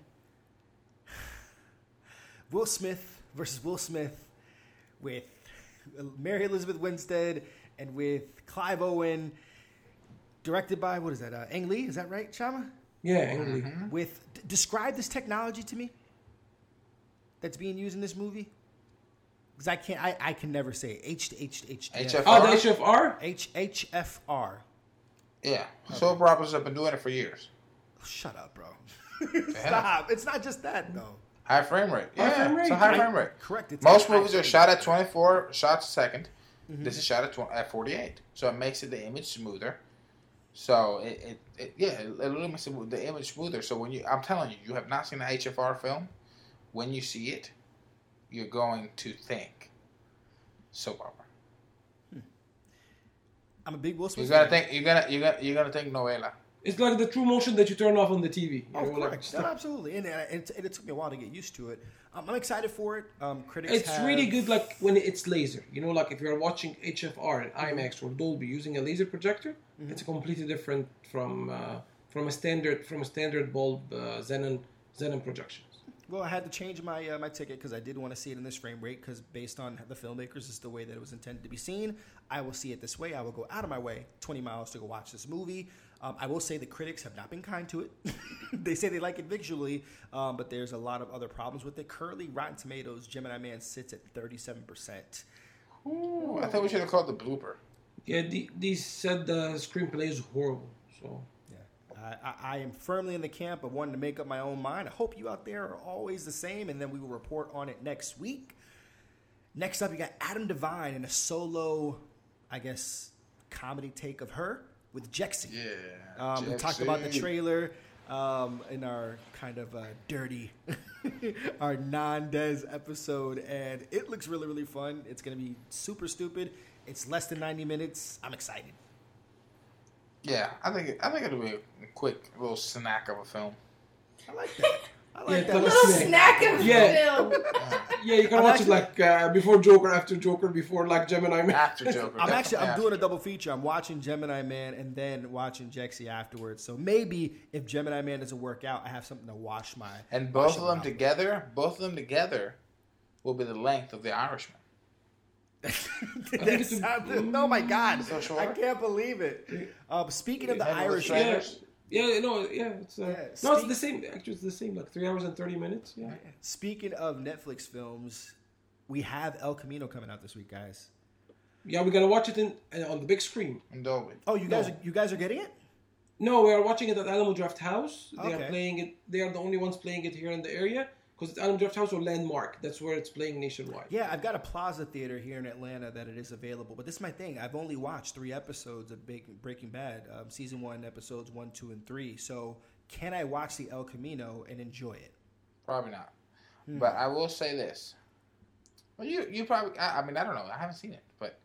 Will Smith versus Will Smith with Mary Elizabeth Winstead and with Clive Owen directed by what is that? Uh, Ang Lee, is that right, Shama? yeah, Ang Lee. With d- describe this technology to me that's being used in this movie. Because I can't, I, I can never say it. H to H to H to HF. Oh, the HFR. H H F R. Yeah, soap operas have been doing it for years. Shut up, bro. Stop. It's not just that though. High frame rate. Yeah, High frame it's a high right? frame rate. Correct. It's Most movies are shot at 24 shots a 2nd Mm-hmm. This is shot at, 20, at 48, so it makes it the image smoother. So it, it, it yeah, it, it literally makes it, the image smoother. So when you, I'm telling you, you have not seen an HFR film when you see it, you're going to think soap opera. I'm a big Will Smith. You're gonna fan. think you're gonna you're gonna you're gonna think novela. It's like the true motion that you turn off on the TV. Oh, know, like. No, absolutely, and, and, it, and it took me a while to get used to it. Um, I'm excited for it. Um, critics. It's have- really good, like when it's laser. You know, like if you're watching HFR and IMAX or Dolby using a laser projector, it's completely different from uh, from a standard from a standard bulb uh, Xenon Xenon projections. Well, I had to change my uh, my ticket because I did want to see it in this frame rate. Because based on the filmmakers, is the way that it was intended to be seen. I will see it this way. I will go out of my way, 20 miles, to go watch this movie. Um, I will say the critics have not been kind to it. they say they like it visually, um, but there's a lot of other problems with it. Currently, Rotten Tomatoes, Gemini Man sits at 37 percent. Ooh, I thought we should have called the blooper. Yeah, the, these said the screenplay is horrible. So Yeah. I, I, I am firmly in the camp of wanting to make up my own mind. I hope you out there are always the same, and then we will report on it next week. Next up, you got Adam Devine in a solo, I guess, comedy take of her with Jexi. Yeah. Um, we talked about the trailer um, in our kind of uh, dirty, our non-Des episode, and it looks really, really fun. It's going to be super stupid. It's less than 90 minutes. I'm excited. Yeah, I think I think it'll be a quick little snack of a film. I like that. I like Yeah, that. Little Snack. snack of Yeah. film. yeah, you can I'm watch actually- it like uh, before Joker, after Joker, before like Gemini Man. After Joker. I'm actually I'm definitely doing a double feature. I'm watching Gemini Man and then watching Jexi afterwards. So maybe if Gemini Man doesn't work out, I have something to wash my. And both of them out. together, both of them together, will be the length of the Irishman. that it's a- sounds, oh my god! So? I can't believe it. Um, speaking of the Have Irish, looked at Yeah, no, yeah, it's uh, Yeah, no, it's the same. Actually, it's the same. Like three hours and thirty minutes. Yeah. speaking of Netflix films, we have El Camino coming out this week, guys. Yeah, we're gonna watch it in uh, on the big screen. And Dolby. Oh, you guys, No. are, you guys are getting it? No, we are watching it at Alamo Draft House. They Okay. are playing it. They are the only ones playing it here in the area because it's Alamo Draft House or Landmark. That's where it's playing nationwide. Yeah, I've got a Plaza Theater here in Atlanta that it is available. But this is my thing. I've only watched three episodes of Breaking Bad, um, season one, episodes one, two, and three. So can I watch the El Camino and enjoy it? Probably not. Hmm. But I will say this. Well, you you probably. I, I mean, I don't know. I haven't seen it, but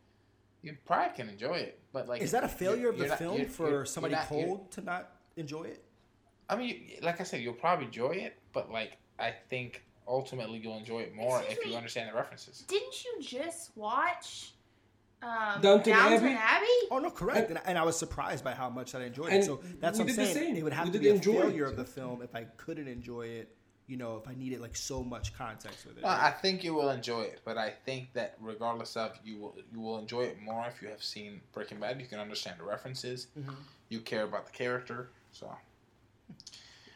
you probably can enjoy it. But like, Is that a failure of the not- film you're- for you're- somebody you're not- cold to not enjoy it? I mean, like I said, you'll probably enjoy it, but like, I think ultimately you'll enjoy it more Excuse if you understand the references. Didn't you just watch um, Downton Downton Abbey? Abbey? Oh no, correct. And, and I was surprised by how much I enjoyed it. So that's what I'm did the saying. same. It would have We to be a enjoy failure it. of the film if I couldn't enjoy it. You know, if I needed like so much context with it. Well, I think you will enjoy it, but I think that regardless of you will you will enjoy it more if you have seen Breaking Bad. You can understand the references. Mhm. You care about the character, so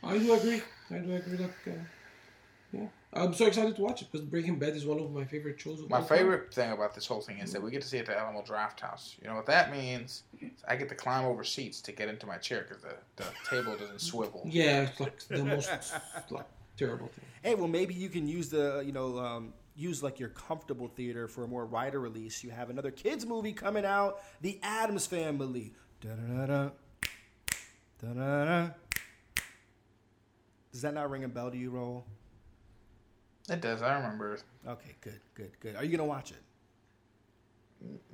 I do agree. I do agree. Like, uh, yeah, I'm so excited to watch it because Breaking Bad is one of my favorite shows. Of My all time. favorite thing about this whole thing is that we get to see it at the Alamo Draft House. You know what that means? I get to climb over seats to get into my chair because the, the table doesn't swivel. Yeah, it's like the most like terrible thing. Hey, well, maybe you can use the, you know, um, use like your comfortable theater for a more wider release. You have another kids movie coming out, The Addams Family. Da-da-da-da. Da-da-da. Does that not ring a bell to you, Roll? It does. I remember. Okay, good, good, good. Are you gonna watch it?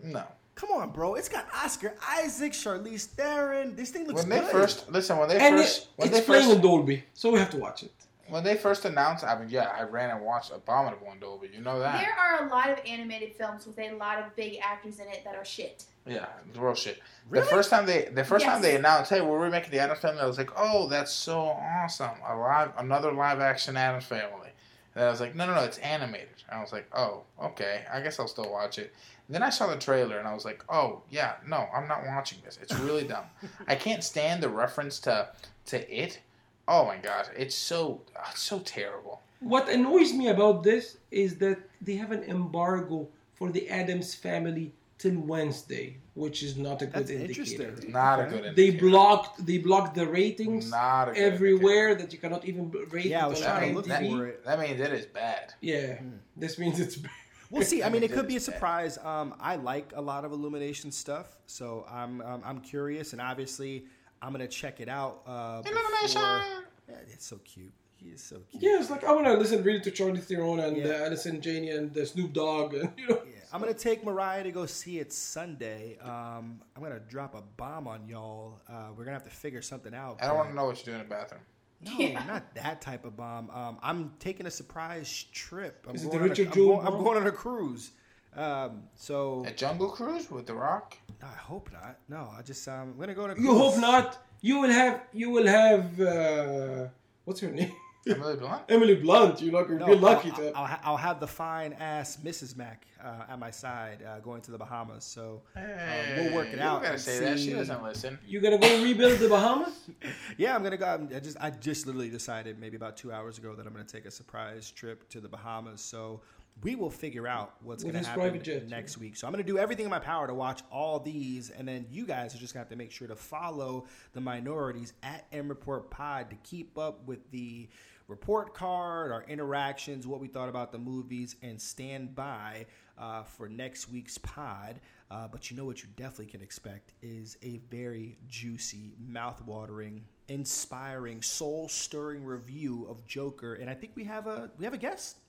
No. Come on, bro. It's got Oscar Isaac, Charlize Theron. This thing looks When they good. first listen, when they And first it, when it's they playing first in Dolby, so we have to watch it. when they first announced, I mean, yeah, I ran and watched Abominable in Dolby. You know that? There are a lot of animated films with a lot of big actors in it that are shit. Yeah, it's real shit. Really? The first time they, the first time they announced, "Hey, we're remaking the Addams Family," I was like, "Oh, that's so awesome! A live, another live action Addams Family." And I was like, "No, no, no, it's animated." And I was like, "Oh, okay, I guess I'll still watch it." And then I saw the trailer, and I was like, "Oh, yeah, no, I'm not watching this. It's really dumb. I can't stand the reference to to it. Oh my god, it's so uh, so terrible." What annoys me about this is that they have an embargo for the Addams family till Wednesday, which is not a good That's indicator. interesting. Not Okay. a good. indicator. They blocked they blocked the ratings Not a good everywhere that you cannot even b- rate Yeah, I was on trying to look IMDb. for it. That means it is bad. Yeah, this means it's bad. We'll see. I mean, it could be a surprise. Um, I like a lot of Illumination stuff, so I'm um, I'm curious, and obviously, I'm gonna check it out. Uh, Illumination. Yeah, it's so cute. He is so cute. Yeah, it's like I want to listen really to Charlie Theron and Yeah. uh, Allison Janney and uh, Snoop Dogg and you know. Yeah, I'm gonna take Mariah to go see it Sunday. Um, I'm gonna drop a bomb on y'all. Uh, we're gonna have to figure something out. I don't but- want to know what you do in the bathroom. No, Yeah. not that type of bomb. Um, I'm taking a surprise trip. I'm Is it going the on a- Richard I'm Jewell going, I'm going on a cruise. Um, so A jungle cruise with The Rock? No, I hope not. No, I just um, I'm gonna go on a You hope not. You will have. You will have. Uh, what's her name? Emily Blunt? Emily Blunt. You're not gonna No, lucky I'll, to. I'll, ha- I'll have the fine ass Mrs. Mac uh, at my side uh, going to the Bahamas. So we'll work it you out gotta and say that. She doesn't listen. You're gonna go rebuild the Bahamas. yeah, I'm gonna go. I'm- I just I just literally decided maybe about two hours ago that I'm gonna take a surprise trip to the Bahamas. So we will figure out what's gonna happen jet, next week. So I'm gonna do everything in my power to watch all these, and then you guys are just gonna have to make sure to follow the minorities at M Report Pod to keep up with the report card, our interactions, what we thought about the movies, and stand by uh, for next week's pod. Uh, but you know what you definitely can expect is a very juicy, mouth-watering, inspiring, soul-stirring review of Joker, and I think we have a we have a guest.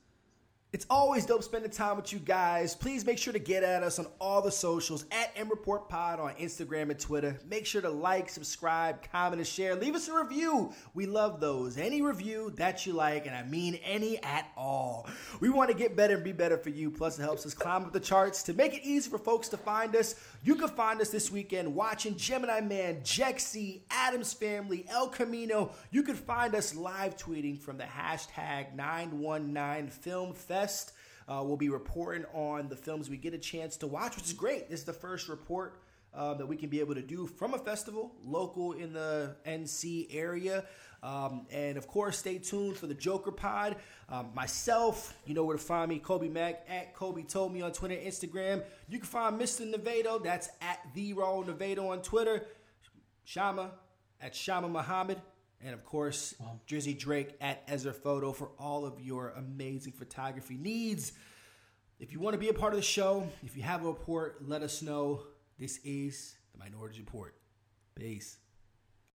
It's always dope spending time with you guys. Please make sure to get at us on all the socials at M Report Pod on Instagram and Twitter. Make sure to like, subscribe, comment, and share. Leave us a review. We love those. Any review that you like, and I mean any at all. We want to get better and be better for you. Plus, it helps us climb up the charts to make it easy for folks to find us. You can find us this weekend watching Gemini Man, Jexi, Addams Family, El Camino. You can find us live tweeting from the hashtag 919FilmFest. Uh, we'll be reporting on the films we get a chance to watch, which is great. This is the first report uh, that we can be able to do from a festival local in the NC area. Um, and of course, stay tuned for the Joker Pod. Um, myself, you know where to find me, Kobe Mack at Kobe Told Me on Twitter, Instagram. You can find Mr. Nevado, that's at the Raw Nevado on Twitter. Shama at Shama Muhammad. And of course, Drizzy Drake at Ezra Photo for all of your amazing photography needs. If you want to be a part of the show, if you have a report, let us know. This is the Minority Report. Peace.